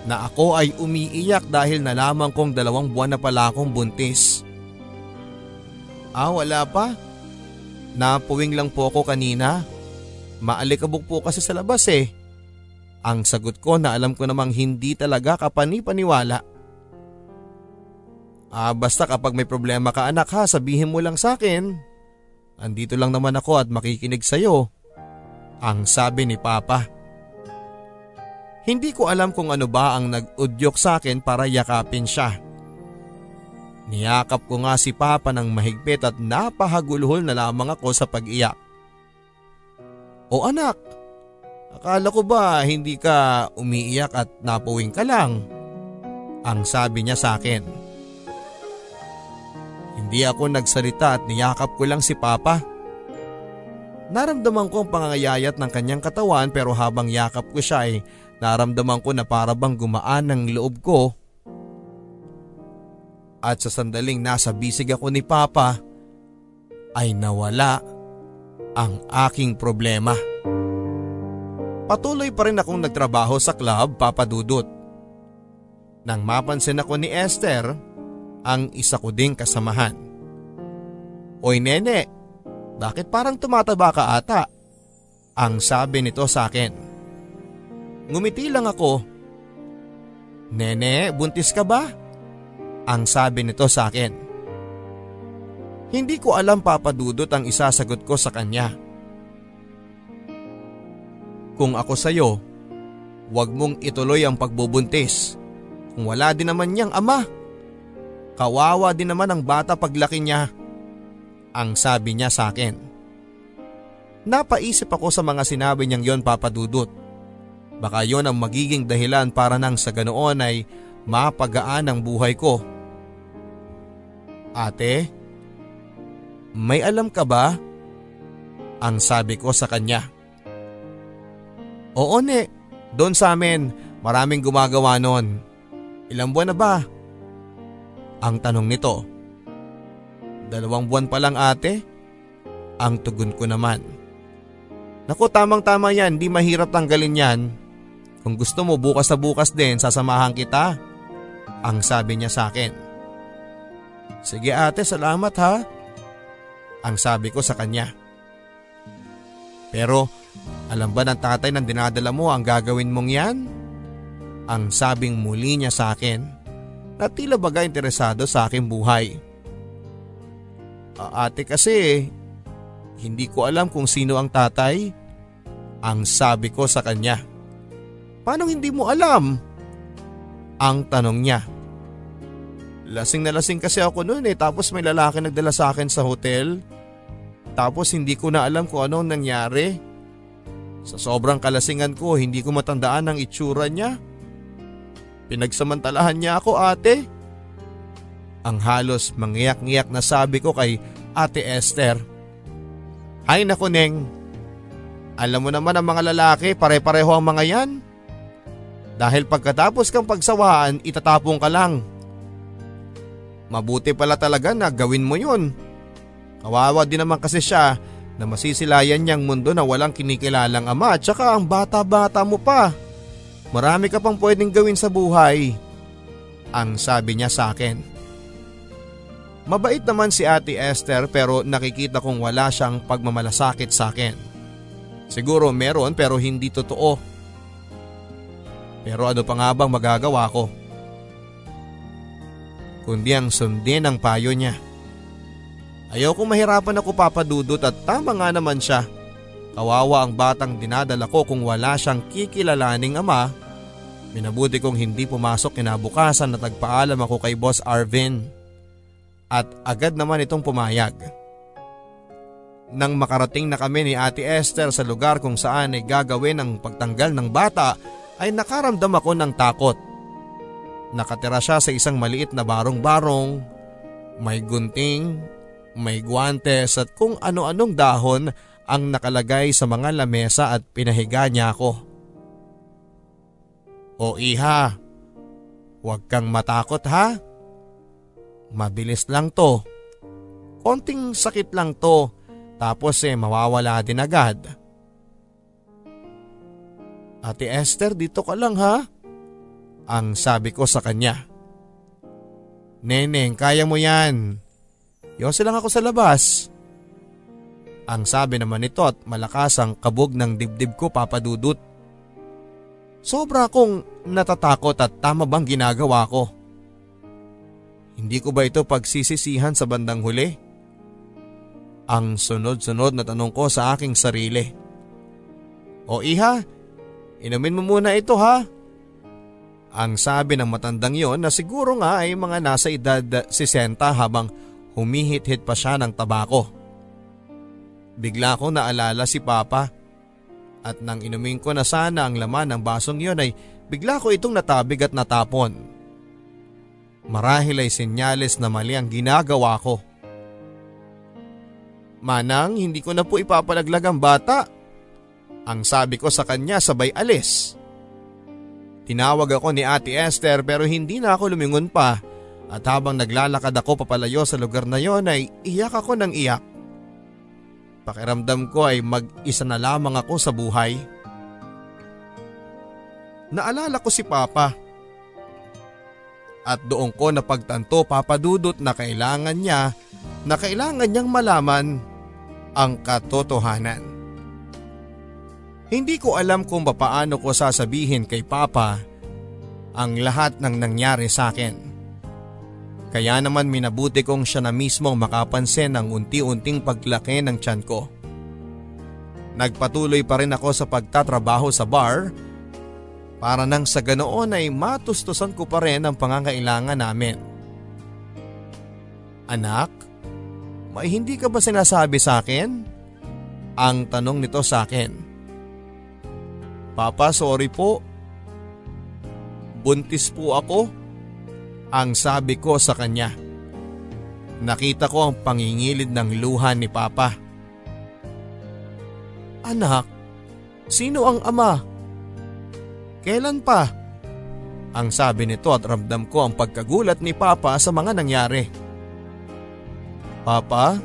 na ako ay umiiyak dahil nalaman kong dalawang buwan na pala akong buntis? Ah, wala pa. Napuwing lang po ako kanina. Maalikabok po kasi sa labas eh. Ang sagot ko na alam ko namang hindi talaga kapani-paniwala. Ah, basta kapag may problema ka anak ha, sabihin mo lang sa akin. Andito lang naman ako at makikinig sa'yo. Ang sabi ni Papa. Hindi ko alam kung ano ba ang nag-udyok sa akin para yakapin siya. Niyakap ko nga si Papa ng mahigpit at napahagulhol na lamang ako sa pag-iyak. O anak, Akala ko ba hindi ka umiiyak at napuwing ka lang? Ang sabi niya sa akin. Hindi ako nagsalita at niyakap ko lang si Papa. Naramdaman ko ang pangangayayat ng kanyang katawan pero habang yakap ko siya ay naramdaman ko na para bang gumaan ng loob ko. At sa sandaling nasa bisig ako ni Papa ay nawala ang aking problema. Patuloy pa rin akong nagtrabaho sa club papadudot. Nang mapansin ako ni Esther, ang isa ko ding kasamahan. Oy nene, bakit parang tumataba ka ata? Ang sabi nito sa akin. Ngumiti lang ako. Nene, buntis ka ba? Ang sabi nito sa akin. Hindi ko alam papadudot ang isasagot ko sa kanya. Kung ako sa'yo, huwag mong ituloy ang pagbubuntis. Kung wala din naman niyang ama. Kawawa din naman ang bata paglaki niya. Ang sabi niya sa akin. Napaisip ako sa mga sinabi niyang yon papadudot. Baka yon ang magiging dahilan para nang sa ganoon ay mapagaan ang buhay ko. Ate, may alam ka ba? Ang sabi ko sa kanya. Oo ne, doon sa amin maraming gumagawa noon. Ilang buwan na ba? Ang tanong nito. Dalawang buwan pa lang ate? Ang tugon ko naman. Naku tamang tama yan, di mahirap tanggalin yan. Kung gusto mo bukas na bukas din sasamahan kita. Ang sabi niya sa akin. Sige ate, salamat ha. Ang sabi ko sa kanya. Pero alam ba ng tatay ng dinadala mo ang gagawin mong yan? Ang sabing muli niya sa akin na tila baga interesado sa aking buhay. ate kasi, hindi ko alam kung sino ang tatay. Ang sabi ko sa kanya. Paano hindi mo alam? Ang tanong niya. Lasing na lasing kasi ako noon eh tapos may lalaki nagdala sa akin sa hotel. Tapos hindi ko na alam kung anong nangyari. Sa sobrang kalasingan ko hindi ko matandaan ang itsura niya. Pinagsamantalahan niya ako ate. Ang halos mangyak-ngyak na sabi ko kay ate Esther. Ay naku Neng, alam mo naman ang mga lalaki pare-pareho ang mga yan. Dahil pagkatapos kang pagsawaan itatapong ka lang. Mabuti pala talaga na gawin mo yun. Kawawa din naman kasi siya na masisilayan niyang mundo na walang kinikilalang ama at saka ang bata-bata mo pa. Marami ka pang pwedeng gawin sa buhay. Ang sabi niya sa akin. Mabait naman si Ate Esther pero nakikita kong wala siyang pagmamalasakit sa akin. Siguro meron pero hindi totoo. Pero ano pa nga bang magagawa ko? Kundi ang sundin ang payo niya. Ayaw kong mahirapan ako papadudot at tama nga naman siya. Kawawa ang batang dinadala ko kung wala siyang kikilalaning ama. Minabuti kong hindi pumasok kinabukasan na tagpaalam ako kay Boss Arvin. At agad naman itong pumayag. Nang makarating na kami ni Ate Esther sa lugar kung saan ay gagawin ang pagtanggal ng bata ay nakaramdam ako ng takot. Nakatira siya sa isang maliit na barong-barong, may gunting, may guantes at kung ano-anong dahon ang nakalagay sa mga lamesa at pinahiga niya ako. O iha, huwag kang matakot ha. Mabilis lang to. Konting sakit lang to tapos eh mawawala din agad. Ate Esther dito ka lang ha? Ang sabi ko sa kanya. Neneng kaya mo yan. Yose lang ako sa labas. Ang sabi naman nito at malakas ang kabog ng dibdib ko papadudot. Sobra akong natatakot at tama bang ginagawa ko? Hindi ko ba ito pagsisisihan sa bandang huli? Ang sunod-sunod na tanong ko sa aking sarili. O iha, inumin mo muna ito ha. Ang sabi ng matandang yon na siguro nga ay mga nasa edad 60 habang humihit-hit pa siya ng tabako. Bigla ko naalala si Papa at nang inumin ko na sana ang laman ng basong yon ay bigla ko itong natabig at natapon. Marahil ay senyales na mali ang ginagawa ko. Manang hindi ko na po ipapalaglag ang bata. Ang sabi ko sa kanya sabay alis. Tinawag ako ni Ate Esther pero hindi na ako lumingon pa at habang naglalakad ako papalayo sa lugar na yon ay iyak ako ng iyak. Pakiramdam ko ay mag-isa na lamang ako sa buhay. Naalala ko si Papa. At doon ko napagtanto papadudot na kailangan niya na kailangan niyang malaman ang katotohanan. Hindi ko alam kung paano ko sasabihin kay Papa ang lahat ng nangyari sa akin. Kaya naman minabuti kong siya na mismo makapansin ng unti-unting paglaki ng tiyan ko. Nagpatuloy pa rin ako sa pagtatrabaho sa bar para nang sa ganoon ay matustusan ko pa rin ang pangangailangan namin. Anak, may hindi ka ba sinasabi sa akin? Ang tanong nito sa akin. Papa, sorry po. Buntis po ako. Ang sabi ko sa kanya. Nakita ko ang pangingilid ng luha ni Papa. Anak, sino ang ama? Kailan pa? Ang sabi nito at ramdam ko ang pagkagulat ni Papa sa mga nangyari. Papa,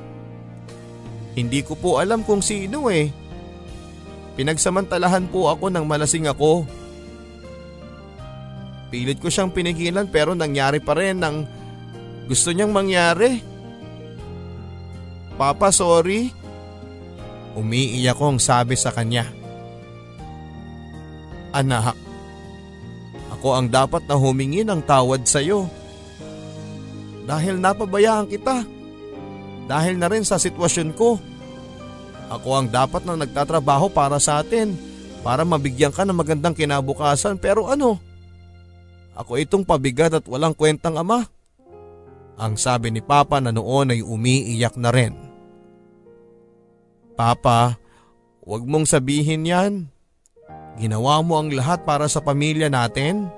hindi ko po alam kung sino eh. Pinagsamantalahan po ako nang malasing ako. Pilit ko siyang pinigilan pero nangyari pa rin ng gusto niyang mangyari. Papa, sorry. Umiiyak kong sabi sa kanya. Anak, ako ang dapat na humingi ng tawad sa iyo. Dahil napabayaan kita. Dahil na rin sa sitwasyon ko. Ako ang dapat na nagtatrabaho para sa atin. Para mabigyan ka ng magandang kinabukasan pero ano? Ako itong pabigat at walang kwentang ama. Ang sabi ni Papa na noon ay umiiyak na rin. Papa, huwag mong sabihin yan. Ginawa mo ang lahat para sa pamilya natin.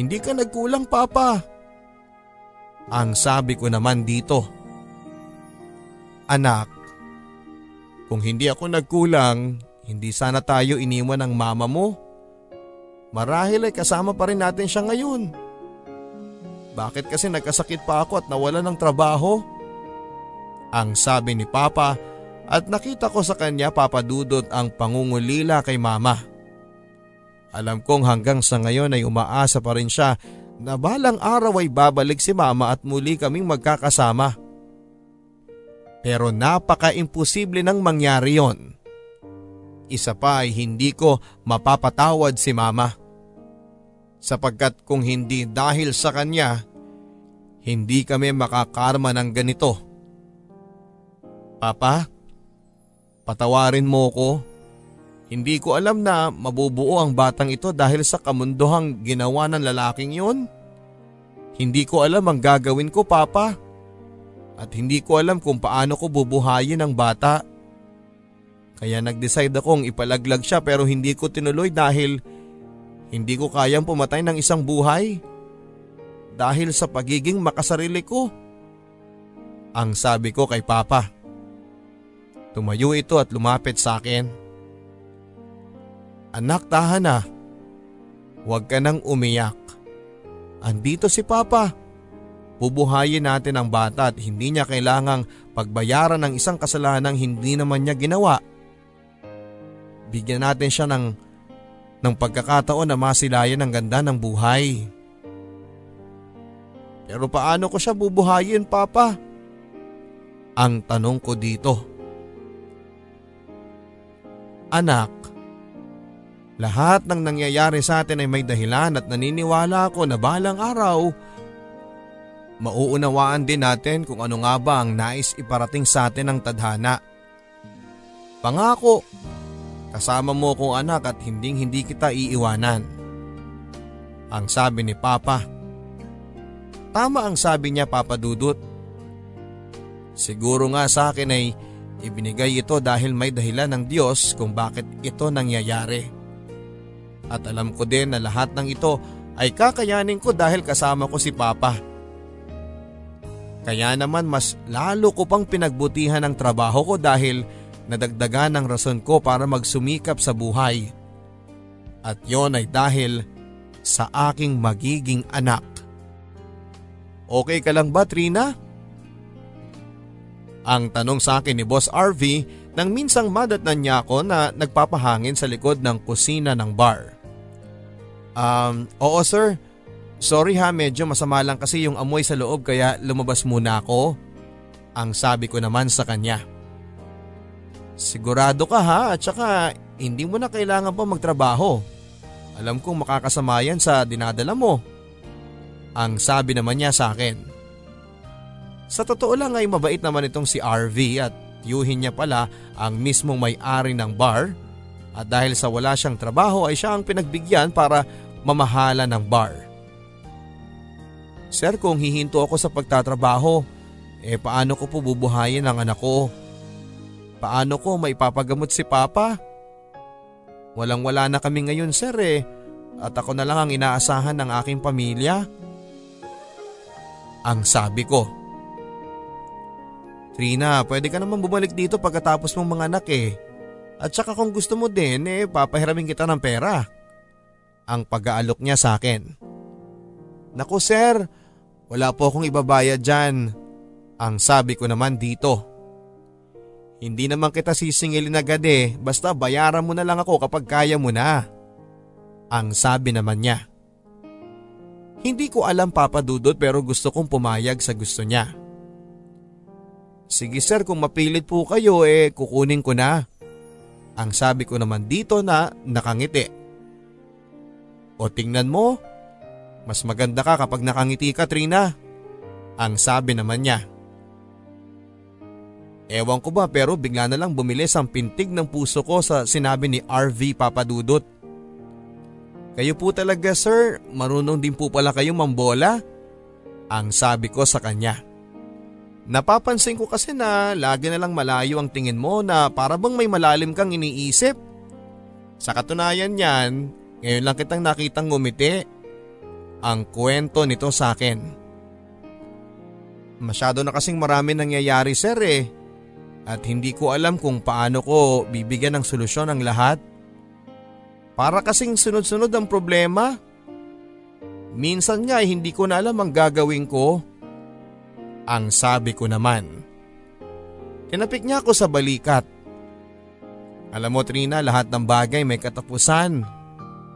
Hindi ka nagkulang, Papa. Ang sabi ko naman dito. Anak, kung hindi ako nagkulang, hindi sana tayo iniwan ng mama mo. Marahil ay kasama pa rin natin siya ngayon. Bakit kasi nagkasakit pa ako at nawala ng trabaho? Ang sabi ni Papa at nakita ko sa kanya papadudot ang pangungulila kay mama. Alam kong hanggang sa ngayon ay umaasa pa rin siya na balang araw ay babalik si mama at muli kaming magkakasama. Pero napaka-imposible nang mangyari yon. Isa pa ay hindi ko mapapatawad si mama. Sapagkat kung hindi dahil sa kanya, hindi kami makakarma ng ganito. Papa, Patawarin mo ko. Hindi ko alam na mabubuo ang batang ito dahil sa kamundohang ginawa ng lalaking yun. Hindi ko alam ang gagawin ko papa. At hindi ko alam kung paano ko bubuhayin ang bata. Kaya nag-decide akong ipalaglag siya pero hindi ko tinuloy dahil hindi ko kayang pumatay ng isang buhay. Dahil sa pagiging makasarili ko. Ang sabi ko kay Papa. Tumayo ito at lumapit sa akin. Anak tahan na. Huwag ka nang umiyak. Andito si Papa. Bubuhayin natin ang bata at hindi niya kailangang pagbayaran ng isang kasalanang hindi naman niya ginawa. Bigyan natin siya ng, ng pagkakataon na masilayan ang ganda ng buhay. Pero paano ko siya bubuhayin, Papa? Ang tanong ko dito. Anak, lahat ng nangyayari sa atin ay may dahilan at naniniwala ako na balang araw, mauunawaan din natin kung ano nga ba ang nais iparating sa atin ng tadhana. Pangako, kasama mo kong anak at hinding hindi kita iiwanan. Ang sabi ni Papa. Tama ang sabi niya Papa Dudut. Siguro nga sa akin ay Ibinigay ito dahil may dahilan ng Diyos kung bakit ito nangyayari. At alam ko din na lahat ng ito ay kakayanin ko dahil kasama ko si Papa. Kaya naman mas lalo ko pang pinagbutihan ang trabaho ko dahil nadagdagan ang rason ko para magsumikap sa buhay. At yon ay dahil sa aking magiging anak. Okay ka lang ba Trina? Ang tanong sa akin ni Boss RV nang minsang madatnan niya ako na nagpapahangin sa likod ng kusina ng bar. Um, oo sir. Sorry ha, medyo masama lang kasi yung amoy sa loob kaya lumabas muna ako. Ang sabi ko naman sa kanya. Sigurado ka ha at saka hindi mo na kailangan pa magtrabaho. Alam kong makakasama yan sa dinadala mo. Ang sabi naman niya sa akin. Sa totoo lang ay mabait naman itong si RV at yuhin niya pala ang mismong may-ari ng bar at dahil sa wala siyang trabaho ay siya ang pinagbigyan para mamahala ng bar. Sir kung hihinto ako sa pagtatrabaho, eh paano ko po bubuhayin ang anak ko? Paano ko maipapagamot si Papa? Walang wala na kami ngayon sir eh at ako na lang ang inaasahan ng aking pamilya. Ang sabi ko. Trina, pwede ka naman bumalik dito pagkatapos mong mga anak eh. At saka kung gusto mo din eh papahiramin kita ng pera. Ang pag-aalok niya sa akin. Naku sir, wala po akong ibabayad dyan. Ang sabi ko naman dito. Hindi naman kita sisingilin agad eh, basta bayaran mo na lang ako kapag kaya mo na. Ang sabi naman niya. Hindi ko alam papadudot pero gusto kong pumayag sa gusto niya. Sige sir kung mapilit po kayo eh kukunin ko na. Ang sabi ko naman dito na nakangiti. O tingnan mo, mas maganda ka kapag nakangiti ka Trina. Ang sabi naman niya. Ewan ko ba pero bigla na lang bumilis ang pintig ng puso ko sa sinabi ni RV Papadudot. Kayo po talaga sir, marunong din po pala kayong mambola? Ang sabi ko sa kanya. Napapansin ko kasi na lagi na lang malayo ang tingin mo na para bang may malalim kang iniisip. Sa katunayan niyan, ngayon lang kitang nakitang ngumiti. Ang kwento nito sa akin. Masyado na kasing marami nangyayari sir eh. At hindi ko alam kung paano ko bibigyan ng solusyon ang lahat. Para kasing sunod-sunod ang problema. Minsan nga eh, hindi ko na alam ang gagawin ko. Ang sabi ko naman. Tinapik niya ako sa balikat. Alam mo Trina, lahat ng bagay may katapusan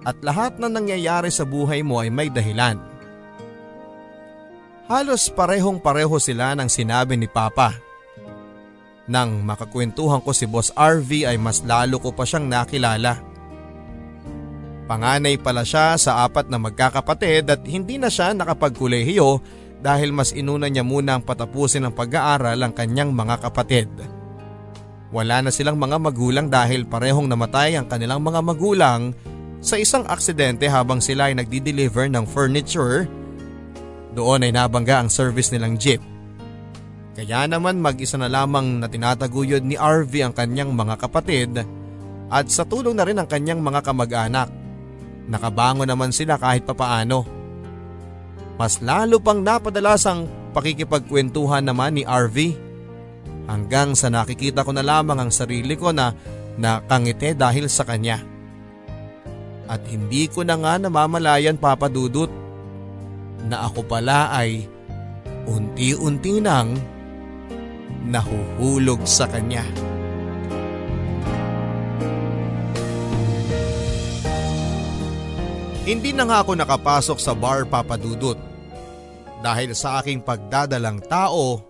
at lahat na nangyayari sa buhay mo ay may dahilan. Halos parehong pareho sila ng sinabi ni Papa. Nang makakwentuhan ko si Boss RV ay mas lalo ko pa siyang nakilala. Panganay pala siya sa apat na magkakapatid at hindi na siya nakapagkulehiyo dahil mas inuna niya muna ang patapusin ng pag-aaral ang kanyang mga kapatid. Wala na silang mga magulang dahil parehong namatay ang kanilang mga magulang sa isang aksidente habang sila ay nagdi-deliver ng furniture. Doon ay nabangga ang service nilang jeep. Kaya naman mag-isa na lamang na tinataguyod ni RV ang kanyang mga kapatid at sa tulong na rin ng kanyang mga kamag-anak. Nakabango naman sila kahit papaano. Mas lalo pang napadalas ang pakikipagkwentuhan naman ni RV. Hanggang sa nakikita ko na lamang ang sarili ko na nakangiti dahil sa kanya. At hindi ko na nga namamalayan papadudot na ako pala ay unti-unti nang nahuhulog sa kanya. Hindi na nga ako nakapasok sa bar papadudot dahil sa aking pagdadalang tao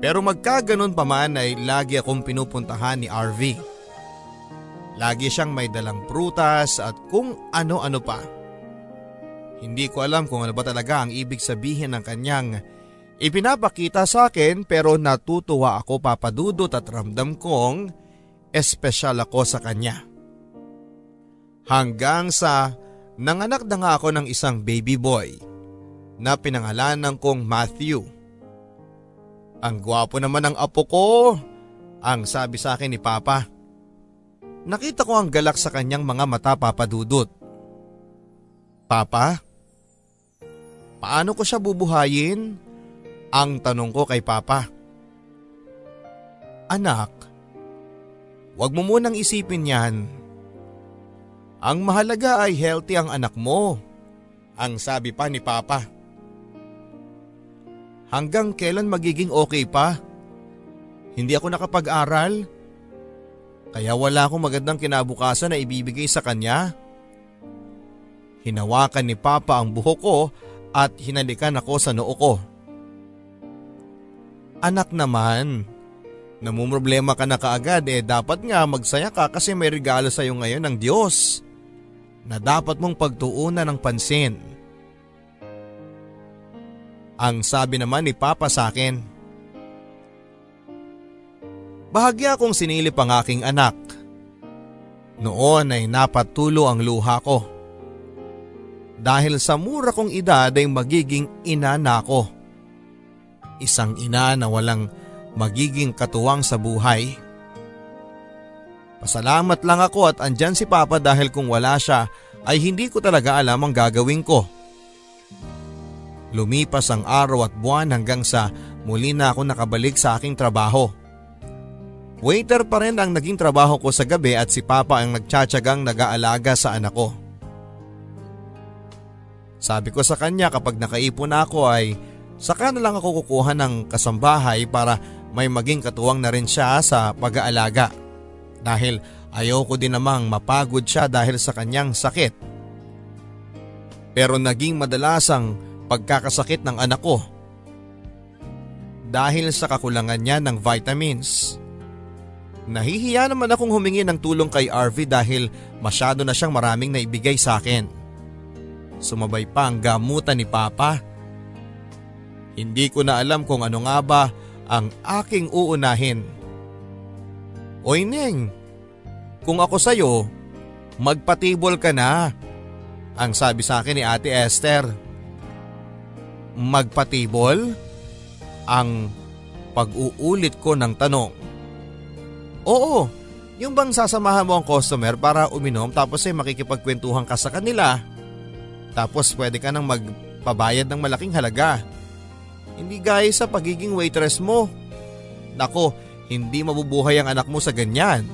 pero magkaganon pa man ay lagi akong pinupuntahan ni RV. Lagi siyang may dalang prutas at kung ano-ano pa. Hindi ko alam kung ano ba talaga ang ibig sabihin ng kanyang ipinapakita sa akin pero natutuwa ako papadudot at ramdam kong espesyal ako sa kanya. Hanggang sa Nanganak na nga ako ng isang baby boy na pinangalanan kong Matthew. Ang gwapo naman ng apo ko, ang sabi sa akin ni Papa. Nakita ko ang galak sa kanyang mga mata papadudot. Papa, paano ko siya bubuhayin? Ang tanong ko kay Papa. Anak, wag mo munang isipin yan ang mahalaga ay healthy ang anak mo, ang sabi pa ni Papa. Hanggang kailan magiging okay pa? Hindi ako nakapag-aral. Kaya wala akong magandang kinabukasan na ibibigay sa kanya. Hinawakan ni Papa ang buhok ko at hinalikan ako sa noo ko. Anak naman, namumroblema ka na kaagad eh dapat nga magsaya ka kasi may regalo sa iyo ngayon ng Diyos na dapat mong pagtuunan ng pansin. Ang sabi naman ni Papa sa akin, Bahagya akong sinilip ang aking anak. Noon ay napatulo ang luha ko. Dahil sa mura kong edad ay magiging ina na ako. Isang ina na walang magiging katuwang sa buhay. Pasalamat lang ako at andyan si Papa dahil kung wala siya ay hindi ko talaga alam ang gagawin ko. Lumipas ang araw at buwan hanggang sa muli na ako nakabalik sa aking trabaho. Waiter pa rin ang naging trabaho ko sa gabi at si Papa ang nagtsatsagang nag-aalaga sa anak ko. Sabi ko sa kanya kapag nakaipon na ako ay saka na lang ako kukuha ng kasambahay para may maging katuwang na rin siya sa pag-aalaga. Dahil ayaw ko din namang mapagod siya dahil sa kanyang sakit. Pero naging madalas ang pagkakasakit ng anak ko. Dahil sa kakulangan niya ng vitamins. Nahihiya naman akong humingi ng tulong kay RV dahil masyado na siyang maraming naibigay sa akin. Sumabay pa ang gamutan ni Papa. Hindi ko na alam kung ano nga ba ang aking uunahin. Oy Neng, kung ako sa'yo, magpatibol ka na. Ang sabi sa akin ni Ate Esther. Magpatibol? Ang pag-uulit ko ng tanong. Oo, yung bang sasamahan mo ang customer para uminom tapos ay makikipagkwentuhan ka sa kanila. Tapos pwede ka nang magpabayad ng malaking halaga. Hindi gaya sa pagiging waitress mo. Nako, hindi mabubuhay ang anak mo sa ganyan.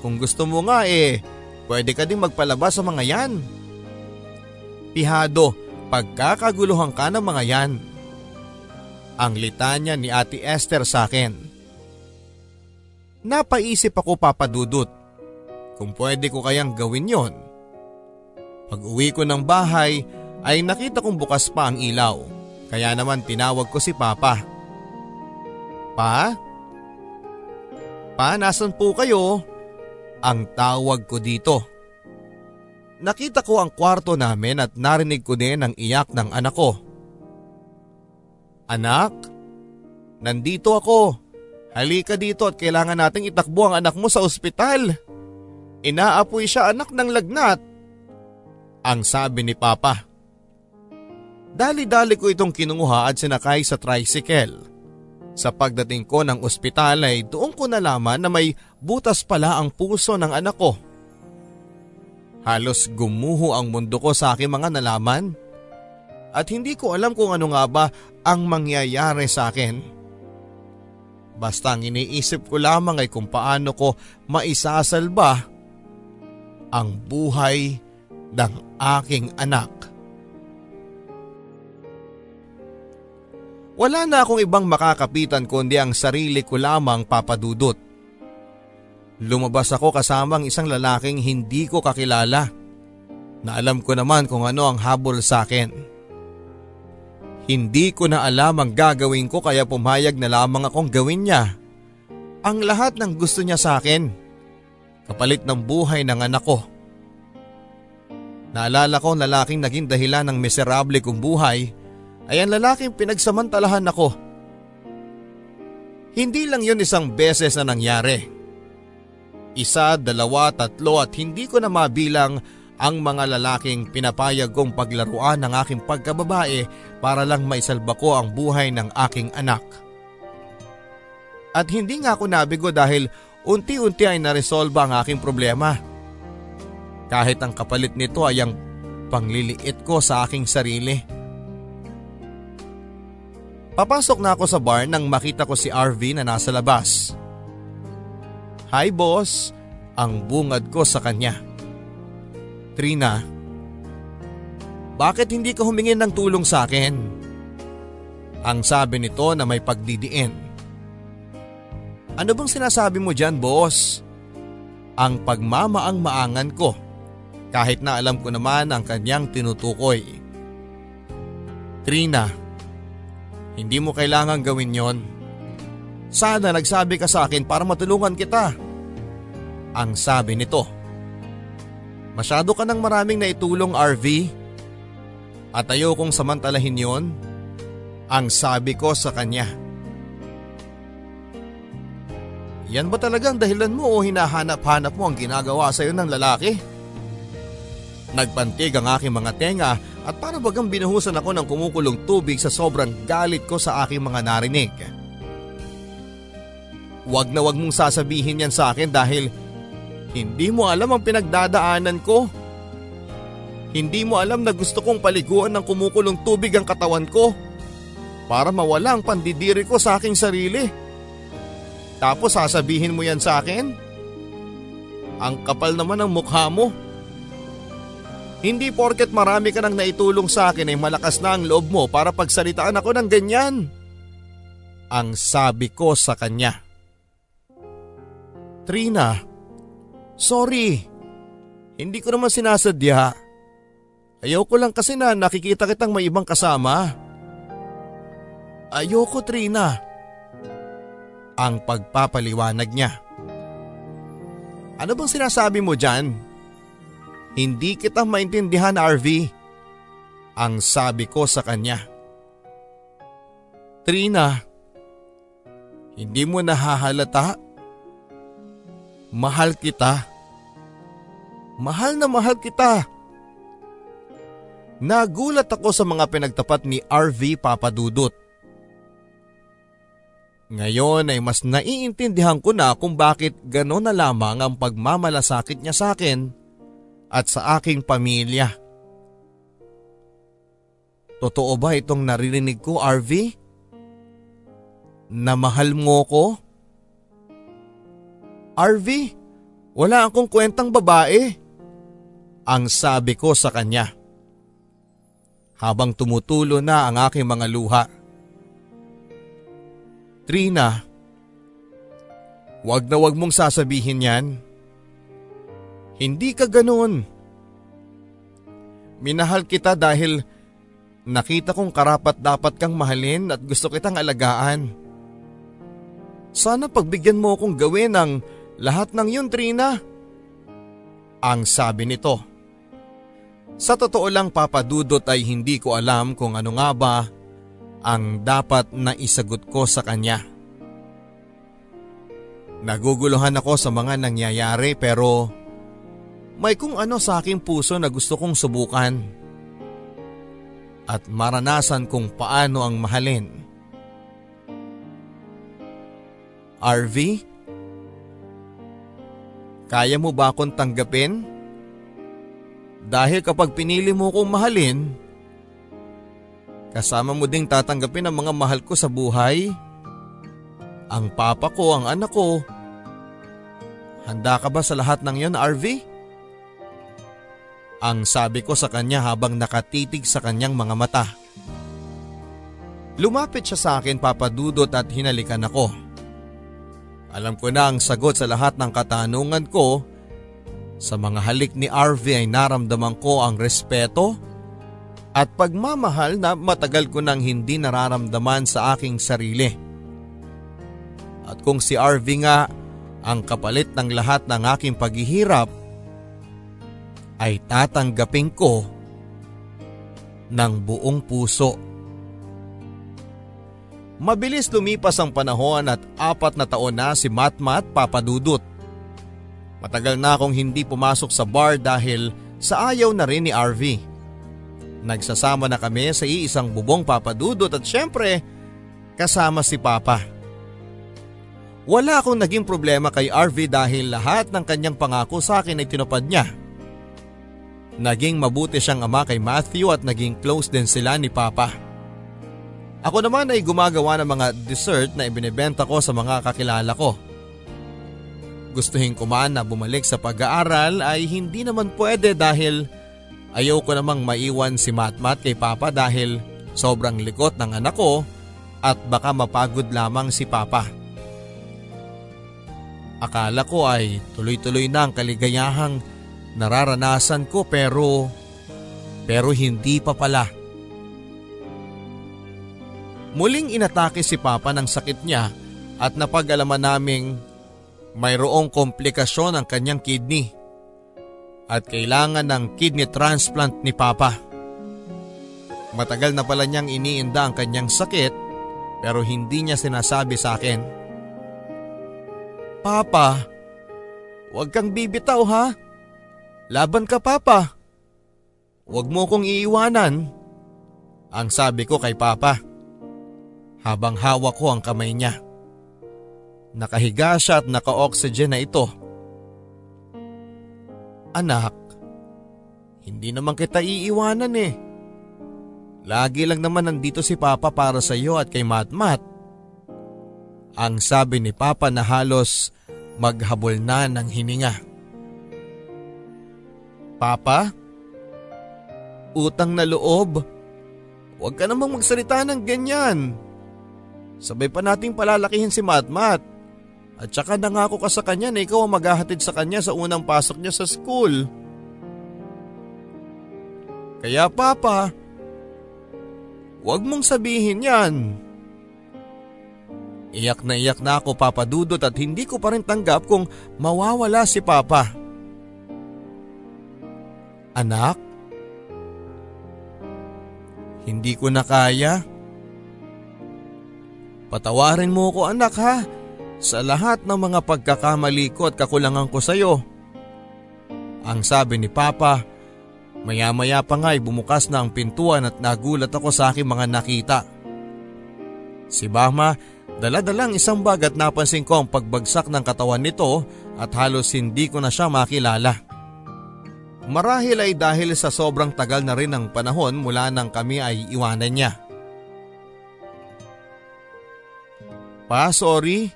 Kung gusto mo nga eh, pwede ka ding magpalabas sa mga yan. Pihado, pagkakaguluhan ka ng mga yan. Ang litanya ni Ate Esther sa akin. Napaisip ako papadudot kung pwede ko kayang gawin yon. Pag uwi ko ng bahay ay nakita kong bukas pa ang ilaw kaya naman tinawag ko si Papa. Pa? Pa, nasan po kayo? Ang tawag ko dito. Nakita ko ang kwarto namin at narinig ko din ang iyak ng anak ko. Anak, nandito ako. Halika dito at kailangan nating itakbo ang anak mo sa ospital. Inaapoy siya anak ng lagnat. Ang sabi ni Papa. Dali-dali ko itong kinunguha at sinakay sa tricycle. Sa pagdating ko ng ospital ay doon ko nalaman na may butas pala ang puso ng anak ko. Halos gumuho ang mundo ko sa aking mga nalaman. At hindi ko alam kung ano nga ba ang mangyayari sa akin. Basta ang iniisip ko lamang ay kung paano ko maisasalba ang buhay ng aking anak. Wala na akong ibang makakapitan kundi ang sarili ko lamang papadudot. Lumabas ako kasama ang isang lalaking hindi ko kakilala na alam ko naman kung ano ang habol sa akin. Hindi ko na alam ang gagawin ko kaya pumayag na lamang akong gawin niya. Ang lahat ng gusto niya sa akin. Kapalit ng buhay ng anak ko. Naalala ko lalaking naging dahilan ng miserable kong buhay ay ang lalaking pinagsamantalahan ako. Hindi lang yun isang beses na nangyari. Isa, dalawa, tatlo at hindi ko na mabilang ang mga lalaking pinapayag kong paglaruan ng aking pagkababae para lang maisalba ko ang buhay ng aking anak. At hindi nga ako nabigo dahil unti-unti ay naresolba ang aking problema. Kahit ang kapalit nito ay ang pangliliit ko sa aking sarili. Papasok na ako sa bar nang makita ko si RV na nasa labas. Hi boss, ang bungad ko sa kanya. Trina, bakit hindi ka humingi ng tulong sa akin? Ang sabi nito na may pagdidiin. Ano bang sinasabi mo dyan, boss? Ang pagmamaang maangan ko kahit na alam ko naman ang kanyang tinutukoy. Trina, hindi mo kailangan gawin yon. Sana nagsabi ka sa akin para matulungan kita. Ang sabi nito. Masyado ka ng maraming naitulong RV at ayokong samantalahin yon ang sabi ko sa kanya. Yan ba talagang dahilan mo o hinahanap-hanap mo ang ginagawa sa iyo ng lalaki? Nagpantig ang aking mga tenga at para bagang binuhusan ako ng kumukulong tubig sa sobrang galit ko sa aking mga narinig. Huwag na wag mong sasabihin yan sa akin dahil hindi mo alam ang pinagdadaanan ko. Hindi mo alam na gusto kong paliguan ng kumukulong tubig ang katawan ko para mawala ang pandidiri ko sa aking sarili. Tapos sasabihin mo yan sa akin? Ang kapal naman ng mukha mo. Hindi porket marami ka nang naitulong sa akin ay malakas na ang loob mo para pagsalitaan ako ng ganyan. Ang sabi ko sa kanya. Trina, sorry. Hindi ko naman sinasadya. Ayoko lang kasi na nakikita kitang may ibang kasama. Ayoko Trina. Ang pagpapaliwanag niya. Ano bang sinasabi mo dyan? Hindi kita maintindihan RV. Ang sabi ko sa kanya. Trina, hindi mo nahahalata Mahal kita. Mahal na mahal kita. Nagulat ako sa mga pinagtapat ni RV Papadudot. Ngayon ay mas naiintindihan ko na kung bakit gano'n na lamang ang pagmamalasakit niya sa akin at sa aking pamilya. Totoo ba itong naririnig ko, RV? Na mahal mo ko? RV, wala akong kwentang babae. Ang sabi ko sa kanya. Habang tumutulo na ang aking mga luha. Trina, wag na wag mong sasabihin yan. Hindi ka ganoon. Minahal kita dahil nakita kong karapat dapat kang mahalin at gusto kitang alagaan. Sana pagbigyan mo akong gawin ang lahat ng yun, Trina. Ang sabi nito. Sa totoo lang papadudot ay hindi ko alam kung ano nga ba ang dapat na isagot ko sa kanya. Naguguluhan ako sa mga nangyayari pero may kung ano sa aking puso na gusto kong subukan. At maranasan kung paano ang mahalin. RV? Kaya mo ba akong tanggapin? Dahil kapag pinili mo kong mahalin, kasama mo ding tatanggapin ang mga mahal ko sa buhay. Ang papa ko, ang anak ko. Handa ka ba sa lahat ng yon, RV? Ang sabi ko sa kanya habang nakatitig sa kanyang mga mata. Lumapit siya sa akin papadudot at hinalikan ako. Alam ko na ang sagot sa lahat ng katanungan ko. Sa mga halik ni RV ay naramdaman ko ang respeto at pagmamahal na matagal ko nang hindi nararamdaman sa aking sarili. At kung si RV nga ang kapalit ng lahat ng aking paghihirap, ay tatanggapin ko ng buong puso. Mabilis lumipas ang panahon at apat na taon na si Matmat papadudot. Matagal na akong hindi pumasok sa bar dahil sa ayaw na rin ni RV. Nagsasama na kami sa iisang bubong papadudot at syempre kasama si Papa. Wala akong naging problema kay RV dahil lahat ng kanyang pangako sa akin ay tinupad niya. Naging mabuti siyang ama kay Matthew at naging close din sila ni Papa. Ako naman ay gumagawa ng mga dessert na ibinebenta ko sa mga kakilala ko. Gustuhin ko man na bumalik sa pag-aaral ay hindi naman pwede dahil ayaw ko namang maiwan si Matmat kay Papa dahil sobrang likot ng anak ko at baka mapagod lamang si Papa. Akala ko ay tuloy-tuloy na ang kaligayahang nararanasan ko pero pero hindi pa pala. Muling inatake si Papa ng sakit niya at napag-alaman naming mayroong komplikasyon ang kanyang kidney at kailangan ng kidney transplant ni Papa. Matagal na pala niyang iniinda ang kanyang sakit pero hindi niya sinasabi sa akin. Papa, huwag kang bibitaw ha. Laban ka Papa. Huwag mo kong iiwanan. Ang sabi ko kay Papa. Habang hawak ko ang kamay niya. Nakahiga siya at naka-oxygen na ito. Anak, hindi naman kita iiwanan eh. Lagi lang naman nandito si Papa para sa iyo at kay Matmat. Ang sabi ni Papa na halos maghabol na ng hininga. Papa? Utang na loob? Huwag ka namang magsalita ng ganyan. Sabay pa nating palalakihin si Matmat. At saka nangako ka sa kanya na ikaw ang maghahatid sa kanya sa unang pasok niya sa school. Kaya Papa, Huwag mong sabihin yan. Iyak na iyak na ako papadudot at hindi ko pa rin tanggap kung mawawala si Papa. Anak? Hindi ko na kaya. Patawarin mo ko anak ha sa lahat ng mga pagkakamali ko at kakulangan ko sa iyo. Ang sabi ni Papa Maya-maya pa nga'y bumukas na ang pintuan at nagulat ako sa aking mga nakita. Si Bahma, daladalang isang bag at napansin ko ang pagbagsak ng katawan nito at halos hindi ko na siya makilala. Marahil ay dahil sa sobrang tagal na rin ng panahon mula nang kami ay iwanan niya. Pa, sorry.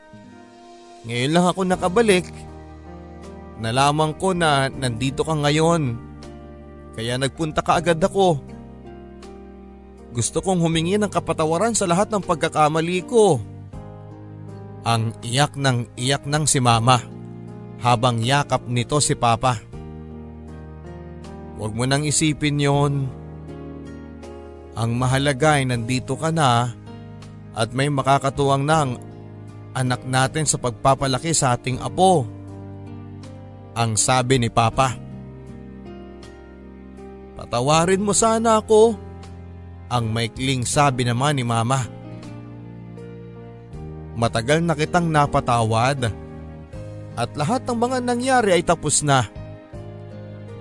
Ngayon lang ako nakabalik. Nalaman ko na nandito ka ngayon kaya nagpunta ka agad ako. Gusto kong humingi ng kapatawaran sa lahat ng pagkakamali ko. Ang iyak ng iyak ng si mama habang yakap nito si papa. Huwag mo nang isipin yon. Ang mahalaga ay nandito ka na at may makakatuwang ng anak natin sa pagpapalaki sa ating apo. Ang sabi ni Papa. Patawarin mo sana ako. Ang maikling sabi naman ni mama. Matagal na kitang napatawad at lahat ng mga nangyari ay tapos na.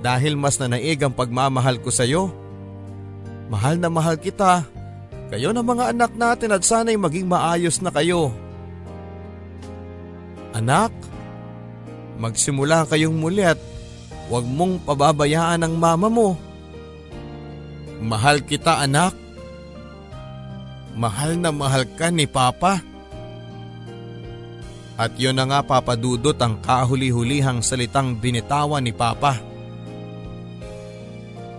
Dahil mas nanaig ang pagmamahal ko sa iyo. Mahal na mahal kita. Kayo na mga anak natin at sana'y maging maayos na kayo. Anak, magsimula kayong muli at huwag mong pababayaan ang mama mo. Mahal kita anak. Mahal na mahal ka ni Papa. At yun na nga papadudot ang kahuli-hulihang salitang binitawan ni Papa.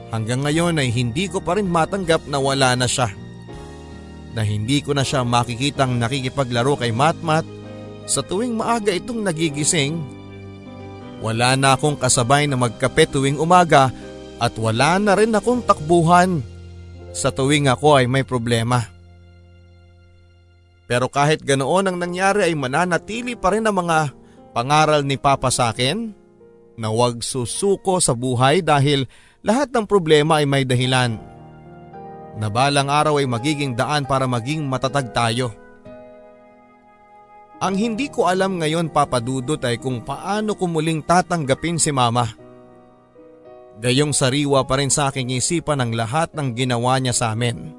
Hanggang ngayon ay hindi ko pa rin matanggap na wala na siya. Na hindi ko na siya makikitang nakikipaglaro kay Matmat sa tuwing maaga itong nagigising. Wala na akong kasabay na magkape tuwing umaga at wala na rin akong takbuhan sa tuwing ako ay may problema. Pero kahit ganoon ang nangyari ay mananatili pa rin ang mga pangaral ni Papa sa akin na huwag susuko sa buhay dahil lahat ng problema ay may dahilan. Na balang araw ay magiging daan para maging matatag tayo. Ang hindi ko alam ngayon papadudot ay kung paano ko muling tatanggapin si mama. Gayong sariwa pa rin sa aking isipan ang lahat ng ginawa niya sa amin.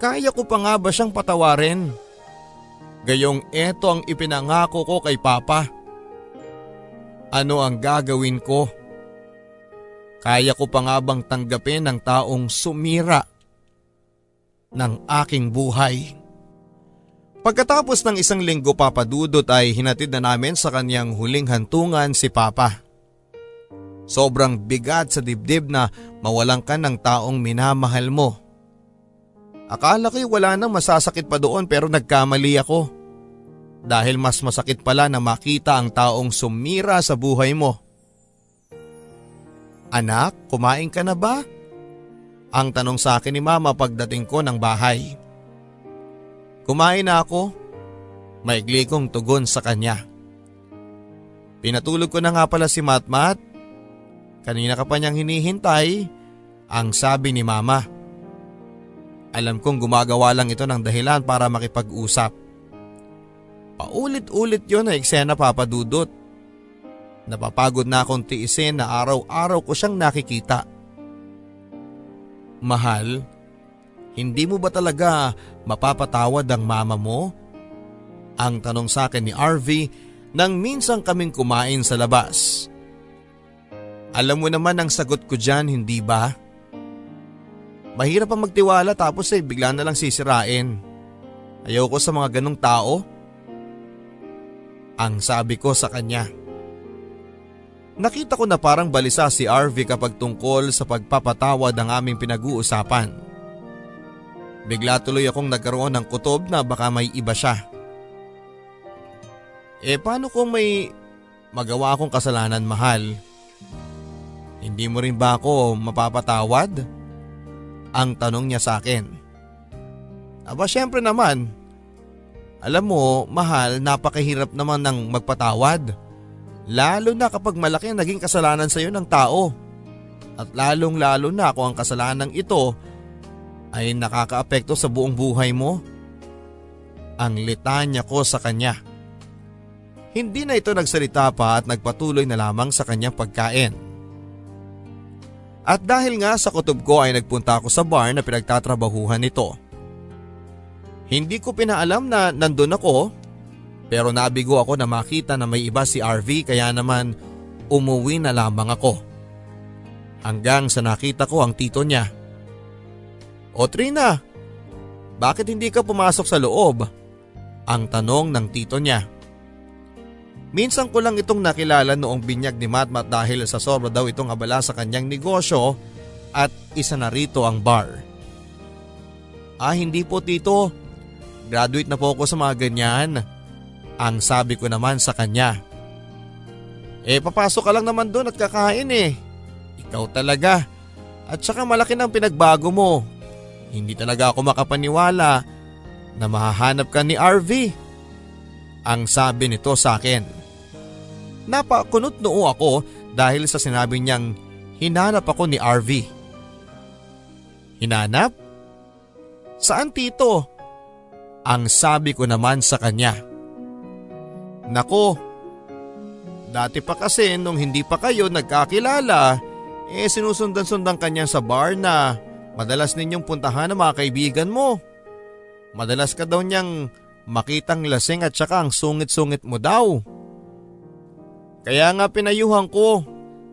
Kaya ko pa nga ba siyang patawarin? Gayong eto ang ipinangako ko kay Papa. Ano ang gagawin ko? Kaya ko pa nga bang tanggapin ang taong sumira ng aking buhay? Pagkatapos ng isang linggo papadudot ay hinatid na namin sa kanyang huling hantungan si Papa. Sobrang bigat sa dibdib na mawalan ka ng taong minamahal mo. Akala ko'y wala nang masasakit pa doon pero nagkamali ako. Dahil mas masakit pala na makita ang taong sumira sa buhay mo. Anak, kumain ka na ba? Ang tanong sa akin ni mama pagdating ko ng bahay. Kumain na ako. Maigli kong tugon sa kanya. Pinatulog ko na nga pala si Matmat Kanina ka pa niyang hinihintay, ang sabi ni mama. Alam kong gumagawa lang ito ng dahilan para makipag-usap. Paulit-ulit yon na eksena papadudot. Napapagod na akong tiisin na araw-araw ko siyang nakikita. Mahal, hindi mo ba talaga mapapatawad ang mama mo? Ang tanong sa akin ni RV nang minsan kaming kumain sa labas. Alam mo naman ang sagot ko dyan, hindi ba? Mahirap ang magtiwala tapos eh bigla na lang sisirain. Ayoko sa mga ganong tao. Ang sabi ko sa kanya. Nakita ko na parang balisa si RV kapag tungkol sa pagpapatawad ang aming pinag-uusapan. Bigla tuloy akong nagkaroon ng kutob na baka may iba siya. Eh paano kung may magawa akong kasalanan mahal? Hindi mo rin ba ako mapapatawad? Ang tanong niya sa akin. Aba syempre naman. Alam mo, mahal, napakahirap naman ng magpatawad. Lalo na kapag malaki ang naging kasalanan sa iyo ng tao. At lalong lalo na kung ang kasalanan ito ay nakakaapekto sa buong buhay mo. Ang litanya ko sa kanya. Hindi na ito nagsalita pa at nagpatuloy na lamang sa kanyang pagkain. At dahil nga sa kutob ko ay nagpunta ako sa bar na pinagtatrabahuhan nito. Hindi ko pinaalam na nandun ako pero nabigo ako na makita na may iba si RV kaya naman umuwi na lamang ako. Hanggang sa nakita ko ang tito niya. O Trina, bakit hindi ka pumasok sa loob? Ang tanong ng tito niya. Minsan ko lang itong nakilala noong binyag ni Matmat dahil sa sobra daw itong abala sa kanyang negosyo at isa na rito ang bar. Ah hindi po tito, graduate na po ako sa mga ganyan. Ang sabi ko naman sa kanya. Eh papasok ka lang naman doon at kakain eh. Ikaw talaga. At saka malaki ng pinagbago mo. Hindi talaga ako makapaniwala na mahahanap ka ni RV. Ang sabi nito sa akin. Napakunot noo ako dahil sa sinabi niyang hinanap ako ni RV. Hinanap? Saan tito? Ang sabi ko naman sa kanya. Nako, dati pa kasi nung hindi pa kayo nagkakilala, eh sinusundan-sundan kanya sa bar na madalas ninyong puntahan ng mga kaibigan mo. Madalas ka daw niyang makitang lasing at saka ang sungit-sungit mo daw. Kaya nga pinayuhan ko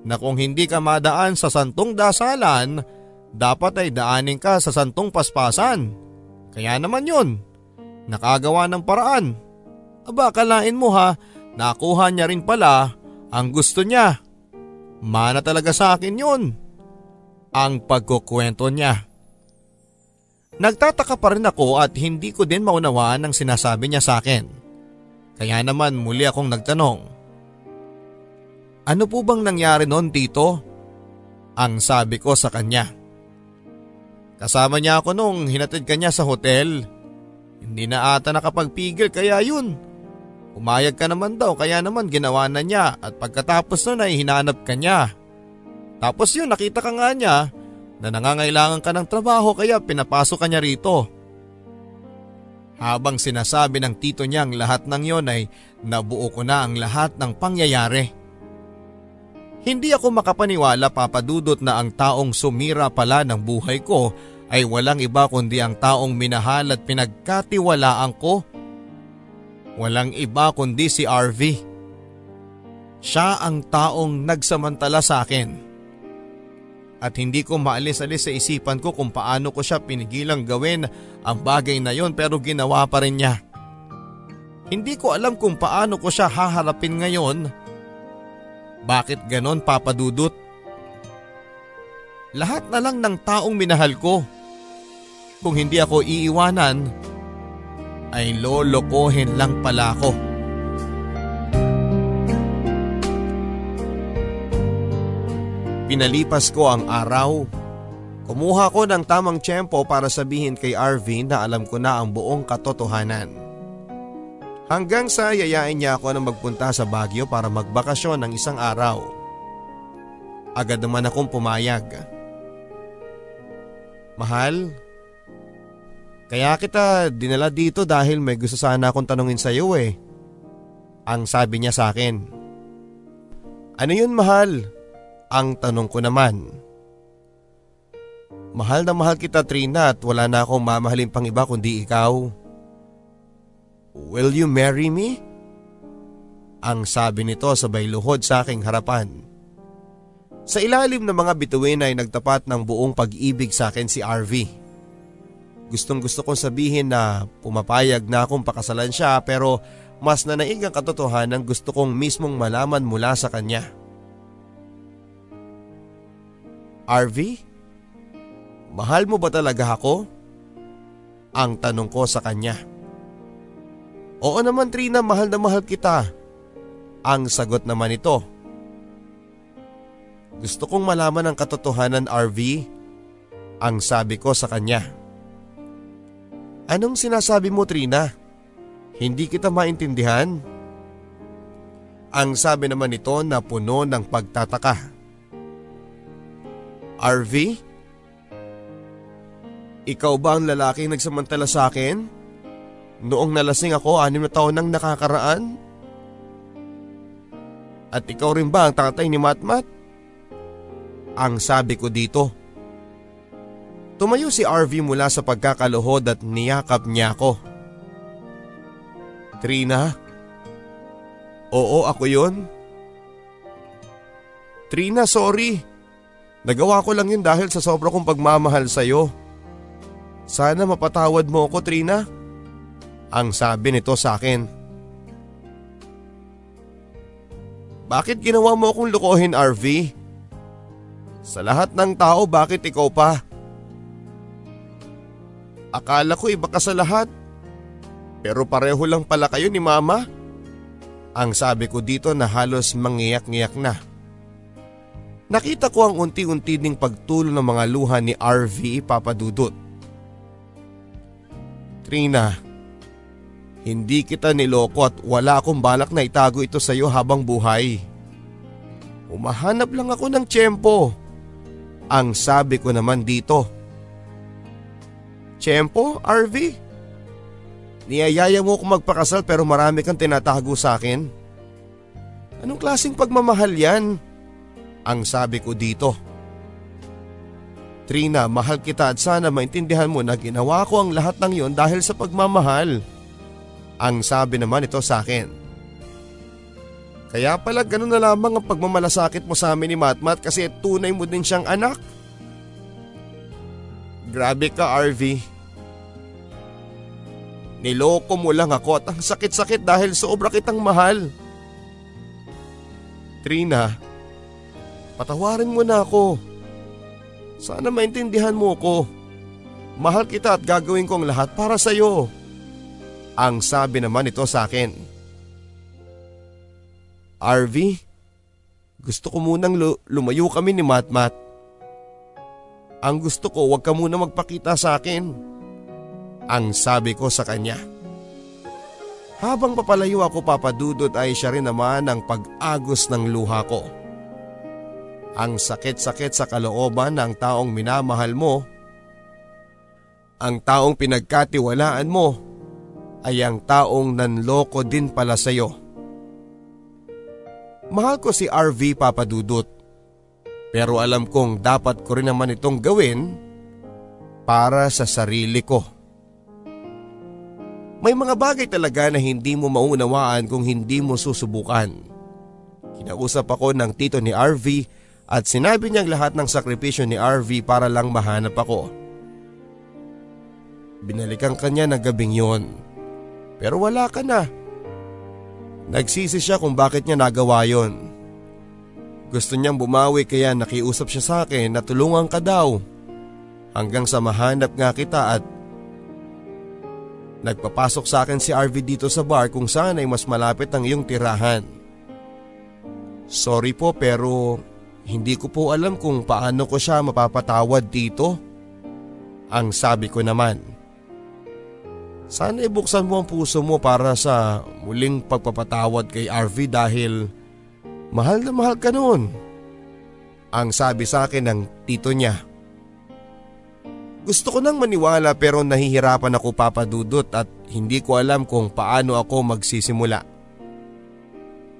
na kung hindi ka madaan sa santong dasalan, dapat ay daanin ka sa santong paspasan. Kaya naman yun, nakagawa ng paraan. Aba kalain mo ha, nakuha niya rin pala ang gusto niya. Mana talaga sa akin yun. Ang pagkukwento niya. Nagtataka pa rin ako at hindi ko din maunawaan ang sinasabi niya sa akin. Kaya naman muli akong nagtanong. Ano po bang nangyari noon tito? Ang sabi ko sa kanya. Kasama niya ako nung hinatid kanya sa hotel. Hindi na ata nakapagpigil kaya yun. Umayag ka naman daw kaya naman ginawa na niya at pagkatapos nun ay hinanap ka niya. Tapos yun nakita ka nga niya na nangangailangan ka ng trabaho kaya pinapasok ka niya rito. Habang sinasabi ng tito niya ang lahat ng yon ay nabuo ko na ang lahat ng pangyayari. Hindi ako makapaniwala papadudot na ang taong sumira pala ng buhay ko ay walang iba kundi ang taong minahal at pinagkatiwalaan ko Walang iba kundi si RV. Siya ang taong nagsamantala sa akin. At hindi ko maalis-alis sa isipan ko kung paano ko siya pinigilang gawin ang bagay na yon pero ginawa pa rin niya. Hindi ko alam kung paano ko siya haharapin ngayon. Bakit ganon papadudot? Lahat na lang ng taong minahal ko. Kung hindi ako iiwanan, ay lolokohin lang pala ako. Pinalipas ko ang araw. Kumuha ko ng tamang tiyempo para sabihin kay Arvin na alam ko na ang buong katotohanan. Hanggang sa yayain niya ako na magpunta sa Baguio para magbakasyon ng isang araw. Agad naman akong pumayag. Mahal, kaya kita dinala dito dahil may gusto sana akong tanungin sa iyo eh. Ang sabi niya sa akin. Ano yun mahal? Ang tanong ko naman. Mahal na mahal kita Trina at wala na akong mamahalin pang iba kundi ikaw. Will you marry me? Ang sabi nito sabay luhod sa aking harapan. Sa ilalim ng mga bituin ay nagtapat ng buong pag-ibig sa akin si RV. Gustong gusto kong sabihin na pumapayag na akong pakasalan siya pero mas nanaig ang katotohanan gusto kong mismong malaman mula sa kanya. RV? Mahal mo ba talaga ako? Ang tanong ko sa kanya. Oo naman Trina, mahal na mahal kita. Ang sagot naman ito. Gusto kong malaman ang katotohanan RV. Ang sabi ko sa kanya. Anong sinasabi mo Trina? Hindi kita maintindihan. Ang sabi naman nito na puno ng pagtataka. RV? Ikaw ba ang lalaking nagsamantala sa akin? Noong nalasing ako anim na taon nang nakakaraan? At ikaw rin ba ang tatay ni Matmat? Ang sabi ko dito. Tumayo si RV mula sa pagkakaluhod at niyakap niya ako. Trina? Oo, ako yon. Trina, sorry. Nagawa ko lang yun dahil sa sobra kong pagmamahal sa'yo. Sana mapatawad mo ako, Trina. Ang sabi nito sa akin. Bakit ginawa mo akong lukohin, RV? Sa lahat ng tao, bakit ikaw pa? Akala ko iba ka sa lahat. Pero pareho lang pala kayo ni mama. Ang sabi ko dito na halos mangiyak-ngiyak na. Nakita ko ang unti-unti ding pagtulo ng mga luha ni RV papadudot. Trina, hindi kita niloko at wala akong balak na itago ito sa iyo habang buhay. Umahanap lang ako ng tiyempo. Ang sabi ko naman dito. Tiyempo, RV? Niyayaya mo akong magpakasal pero marami kang tinatago sa akin. Anong klaseng pagmamahal yan? Ang sabi ko dito. Trina, mahal kita at sana maintindihan mo na ginawa ko ang lahat ng yon dahil sa pagmamahal. Ang sabi naman ito sa akin. Kaya pala ganun na lamang ang pagmamalasakit mo sa amin ni Matmat kasi tunay mo din siyang anak. Grabe ka RV. Niloko mo lang ako at ang sakit-sakit dahil sobra kitang mahal. Trina, patawarin mo na ako. Sana maintindihan mo ko. Mahal kita at gagawin ko ang lahat para sa iyo. Ang sabi naman ito sa akin. RV, gusto ko munang lumayo kami ni Matmat. Ang gusto ko wag ka muna magpakita sa akin ang sabi ko sa kanya. Habang papalayo ako papadudot ay siya rin naman ang pag-agos ng luha ko. Ang sakit-sakit sa kalooban ng taong minamahal mo, ang taong pinagkatiwalaan mo, ay ang taong nanloko din pala sa iyo. Mahal ko si RV papadudot, pero alam kong dapat ko rin naman itong gawin para sa sarili ko. May mga bagay talaga na hindi mo maunawaan kung hindi mo susubukan. Kinausap ako ng tito ni RV at sinabi niyang lahat ng sakripisyo ni RV para lang mahanap ako. Binalikan kanya ng gabing yon. Pero wala ka na. Nagsisi siya kung bakit niya nagawa yon. Gusto niyang bumawi kaya nakiusap siya sa akin na tulungan ka daw. Hanggang sa mahanap nga kita at Nagpapasok sa akin si RV dito sa bar kung saan ay mas malapit ang iyong tirahan. Sorry po pero hindi ko po alam kung paano ko siya mapapatawad dito. Ang sabi ko naman. Sana ibuksan mo ang puso mo para sa muling pagpapatawad kay RV dahil mahal na mahal ka noon. Ang sabi sa akin ng tito niya. Gusto ko nang maniwala pero nahihirapan ako papadudot at hindi ko alam kung paano ako magsisimula.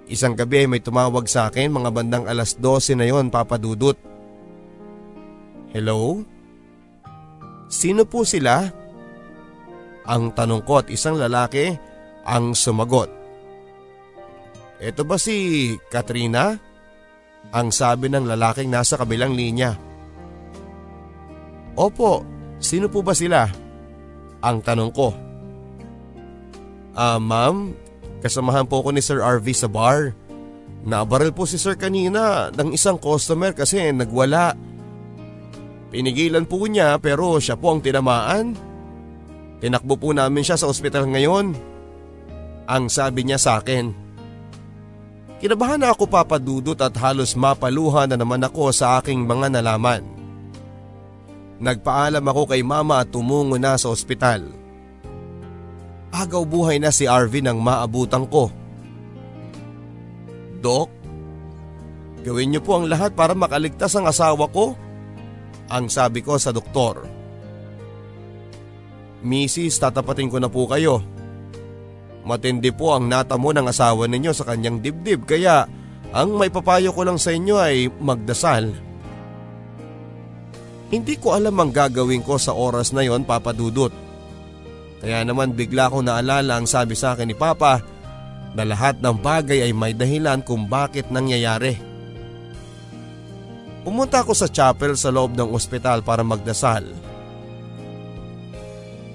Isang gabi may tumawag sa akin mga bandang alas 12 na yon papadudot. Hello? Sino po sila? Ang tanong ko at isang lalaki ang sumagot. Ito ba si Katrina? Ang sabi ng lalaking nasa kabilang linya. Opo, sino po ba sila? Ang tanong ko. Ah ma'am, kasamahan po ko ni Sir RV sa bar. Nabaril po si Sir kanina ng isang customer kasi nagwala. Pinigilan po niya pero siya po ang tinamaan. Tinakbo po namin siya sa ospital ngayon. Ang sabi niya sa akin. Kinabahan na ako papadudot at halos mapaluhan na naman ako sa aking mga nalaman. Nagpaalam ako kay mama at tumungo na sa ospital. Agaw buhay na si Arvin nang maabutan ko. Dok, gawin niyo po ang lahat para makaligtas ang asawa ko ang sabi ko sa doktor. Mrs. tatapatin ko na po kayo. Matindi po ang natamo ng asawa ninyo sa kanyang dibdib kaya ang may papayo ko lang sa inyo ay magdasal. Hindi ko alam ang gagawin ko sa oras na yon papadudot. Kaya naman bigla ko naalala ang sabi sa akin ni Papa na lahat ng bagay ay may dahilan kung bakit nangyayari. Pumunta ako sa chapel sa loob ng ospital para magdasal.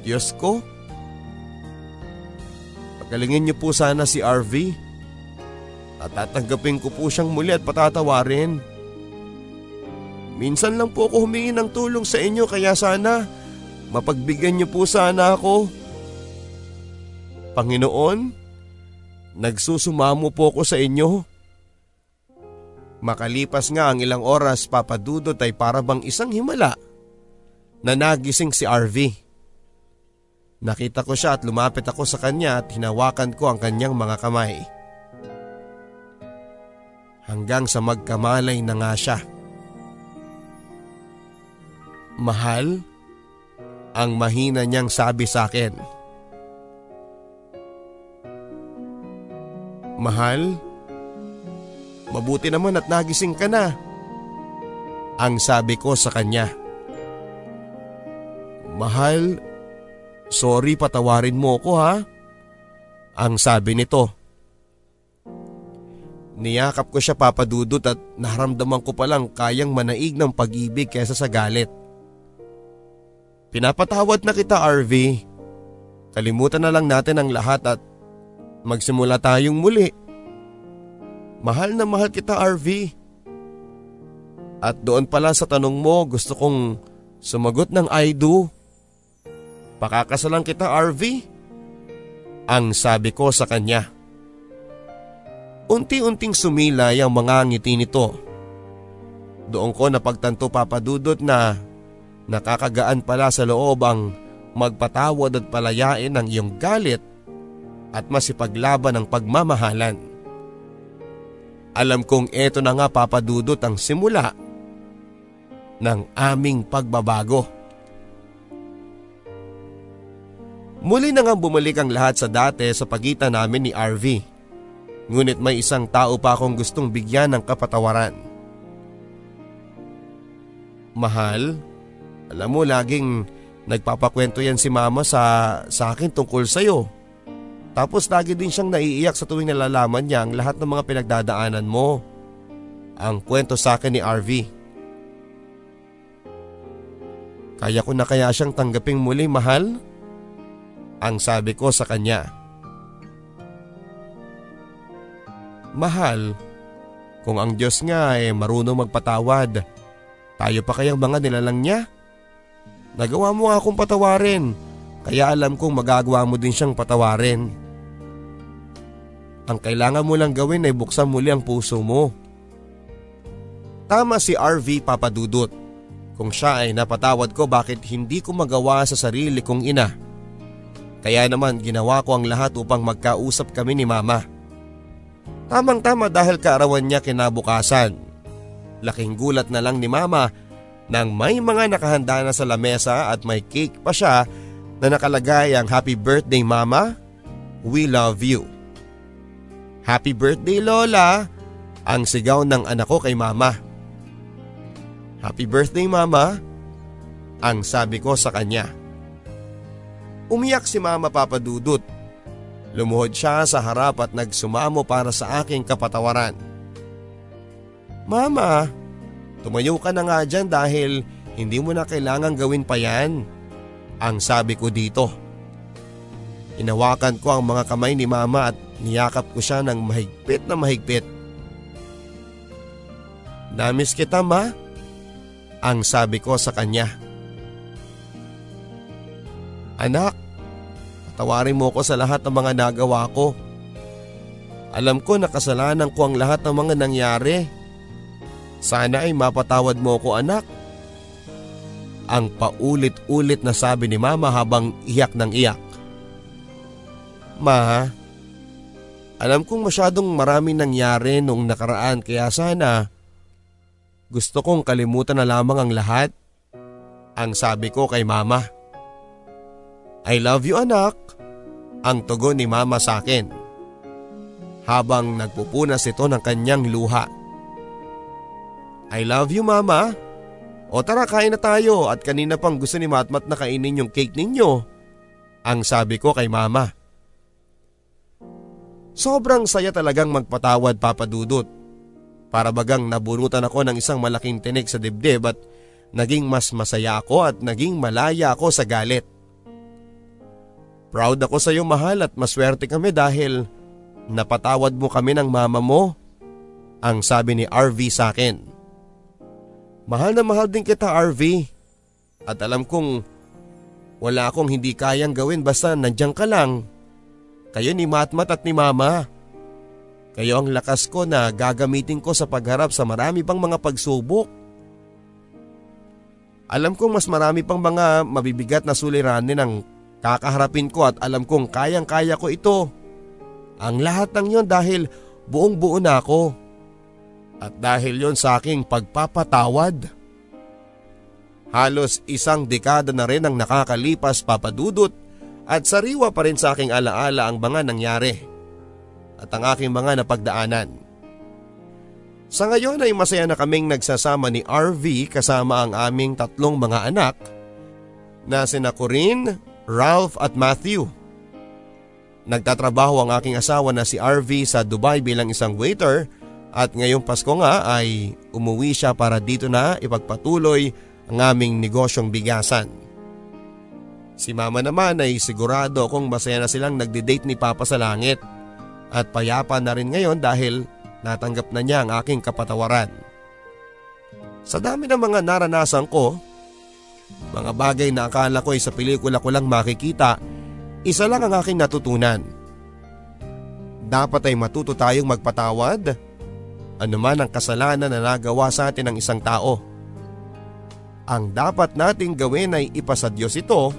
Diyos ko, pagalingin niyo po sana si RV at tatanggapin ko po siyang muli at patatawarin. Minsan lang po ako humingi ng tulong sa inyo kaya sana mapagbigyan niyo po sana ako. Panginoon, nagsusumamo po ako sa inyo. Makalipas nga ang ilang oras papadudot ay parabang isang himala na nagising si RV. Nakita ko siya at lumapit ako sa kanya at hinawakan ko ang kanyang mga kamay. Hanggang sa magkamalay na nga siya. Mahal, ang mahina niyang sabi sa akin. Mahal, Mabuti naman at nagising ka na. Ang sabi ko sa kanya. Mahal, sorry patawarin mo ko ha. Ang sabi nito. Niyakap ko siya papadudot at naramdaman ko palang kayang manaig ng pag-ibig kesa sa galit. Pinapatawad na kita RV. Kalimutan na lang natin ang lahat at magsimula tayong muli. Mahal na mahal kita RV. At doon pala sa tanong mo gusto kong sumagot ng I do. Pakakasalan kita RV? Ang sabi ko sa kanya. Unti-unting sumilay ang mga ngiti nito. Doon ko napagtanto papadudot na nakakagaan pala sa loob ang magpatawad at palayain ng iyong galit at masipaglaban ng pagmamahalan. Alam kong eto na nga papadudot ang simula ng aming pagbabago. Muli na nga bumalik ang lahat sa dati sa pagitan namin ni RV. Ngunit may isang tao pa akong gustong bigyan ng kapatawaran. Mahal, alam mo laging nagpapakwento yan si mama sa, sa akin tungkol sa'yo. Tapos lagi din siyang naiiyak sa tuwing nalalaman niya ang lahat ng mga pinagdadaanan mo. Ang kwento sa akin ni RV. Kaya ko na kaya siyang tanggaping muli mahal? Ang sabi ko sa kanya. Mahal, kung ang Diyos nga ay marunong magpatawad, tayo pa kayang mga nilalang niya? Nagawa mo nga akong patawarin, kaya alam kong magagawa mo din siyang patawarin. Ang kailangan mo lang gawin ay buksan muli ang puso mo. Tama si RV Papadudot. Kung siya ay napatawad ko bakit hindi ko magawa sa sarili kong ina. Kaya naman ginawa ko ang lahat upang magkausap kami ni mama. Tamang tama dahil kaarawan niya kinabukasan. Laking gulat na lang ni mama nang may mga nakahanda na sa lamesa at may cake pa siya na nakalagay ang happy birthday mama, we love you. Happy birthday Lola! Ang sigaw ng anak ko kay mama. Happy birthday mama! Ang sabi ko sa kanya. Umiyak si mama papadudot. Lumuhod siya sa harap at nagsumamo para sa aking kapatawaran. Mama, tumayo ka na nga dyan dahil hindi mo na kailangan gawin pa yan. Ang sabi ko dito. Inawakan ko ang mga kamay ni mama at niyakap ko siya ng mahigpit na mahigpit. Namiss kita ma? Ang sabi ko sa kanya. Anak, patawarin mo ko sa lahat ng mga nagawa ko. Alam ko na kasalanan ko ang lahat ng mga nangyari. Sana ay mapatawad mo ko anak. Ang paulit-ulit na sabi ni mama habang iyak ng iyak. Ma, alam kong masyadong maraming nangyari noong nakaraan kaya sana gusto kong kalimutan na lamang ang lahat. Ang sabi ko kay mama. I love you anak. Ang tugon ni mama sa akin. Habang nagpupunas ito ng kanyang luha. I love you mama. O tara kain na tayo at kanina pang gusto ni Matmat na kainin yung cake ninyo. Ang sabi ko kay mama. Sobrang saya talagang magpatawad papadudot. Para bagang nabunutan ako ng isang malaking tinig sa dibdib at naging mas masaya ako at naging malaya ako sa galit. Proud ako sa iyo mahal at maswerte kami dahil napatawad mo kami ng mama mo. Ang sabi ni RV sa akin. Mahal na mahal din kita RV. At alam kong wala akong hindi kayang gawin basta nandiyan ka lang. Kayo ni Matmat at ni Mama. Kayo ang lakas ko na gagamitin ko sa pagharap sa marami pang mga pagsubok. Alam kong mas marami pang mga mabibigat na suliranin ang kakaharapin ko at alam kong kayang-kaya ko ito. Ang lahat ng yon dahil buong buo na ako. At dahil yon sa aking pagpapatawad. Halos isang dekada na rin ang nakakalipas papadudot at sariwa pa rin sa aking alaala ang mga nangyari at ang aking mga napagdaanan. Sa ngayon ay masaya na kaming nagsasama ni RV kasama ang aming tatlong mga anak na sina Corinne, Ralph at Matthew. Nagtatrabaho ang aking asawa na si RV sa Dubai bilang isang waiter at ngayong Pasko nga ay umuwi siya para dito na ipagpatuloy ang aming negosyong bigasan. Si mama naman ay sigurado kung masaya na silang nagde-date ni Papa sa langit at payapa na rin ngayon dahil natanggap na niya ang aking kapatawaran. Sa dami ng mga naranasan ko, mga bagay na akala ko ay sa pelikula ko lang makikita, isa lang ang aking natutunan. Dapat ay matuto tayong magpatawad, anuman ang kasalanan na nagawa sa atin ng isang tao. Ang dapat nating gawin ay ipasa Diyos ito.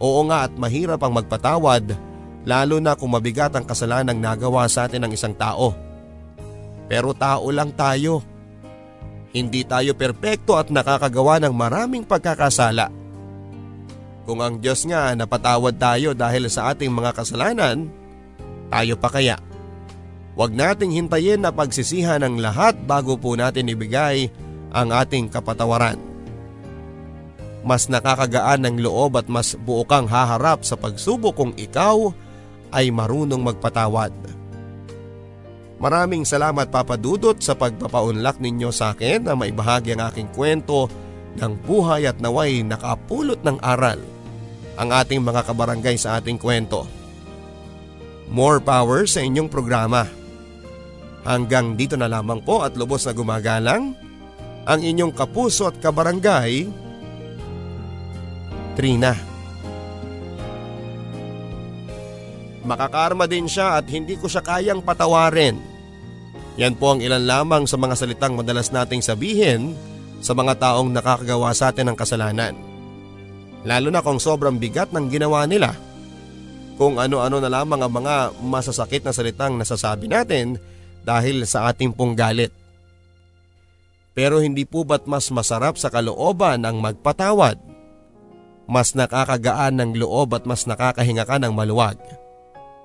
Oo nga at mahirap ang magpatawad lalo na kung mabigat ang kasalanang nagawa sa atin ng isang tao. Pero tao lang tayo. Hindi tayo perpekto at nakakagawa ng maraming pagkakasala. Kung ang Diyos nga napatawad tayo dahil sa ating mga kasalanan, tayo pa kaya? Huwag nating hintayin na pagsisihan ng lahat bago po natin ibigay ang ating kapatawaran. Mas nakakagaan ng loob at mas buo kang haharap sa pagsubok kung ikaw ay marunong magpatawad. Maraming salamat Papa Dudot sa pagpapaunlak ninyo sa akin na maibahagi ang aking kwento ng buhay at naway nakapulot ng aral ang ating mga kabarangay sa ating kwento. More power sa inyong programa. Hanggang dito na lamang po at lubos na gumagalang ang inyong kapuso at kabarangay, Trina. Makakarma din siya at hindi ko siya kayang patawarin. Yan po ang ilan lamang sa mga salitang madalas nating sabihin sa mga taong nakakagawa sa atin ng kasalanan. Lalo na kung sobrang bigat ng ginawa nila. Kung ano-ano na lamang ang mga masasakit na salitang nasasabi natin dahil sa ating pong galit. Pero hindi po ba't mas masarap sa kalooban ang magpatawad? Mas nakakagaan ng loob at mas nakakahinga ka ng maluwag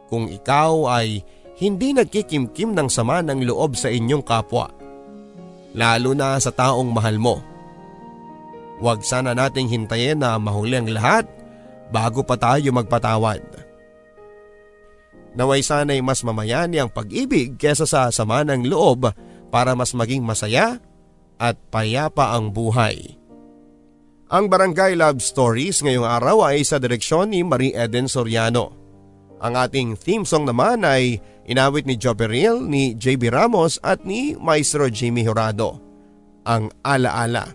kung ikaw ay hindi nagkikimkim ng sama ng loob sa inyong kapwa. Lalo na sa taong mahal mo. Huwag sana nating hintayin na mahuli ang lahat bago pa tayo magpatawad. Naway sana'y mas mamayani ang pag-ibig kesa sa sama ng loob para mas maging masaya at payapa ang buhay. Ang Barangay Love Stories ngayong araw ay sa direksyon ni Marie Eden Soriano. Ang ating theme song naman ay inawit ni Joe Peril, ni JB Ramos at ni Maestro Jimmy Horado. Ang Alaala.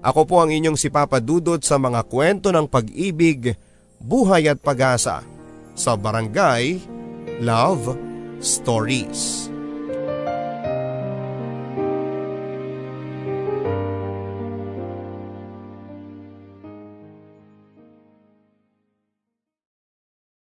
Ako po ang inyong si Papa Dudot sa mga kwento ng pag-ibig, buhay at pag-asa sa Barangay Love Stories.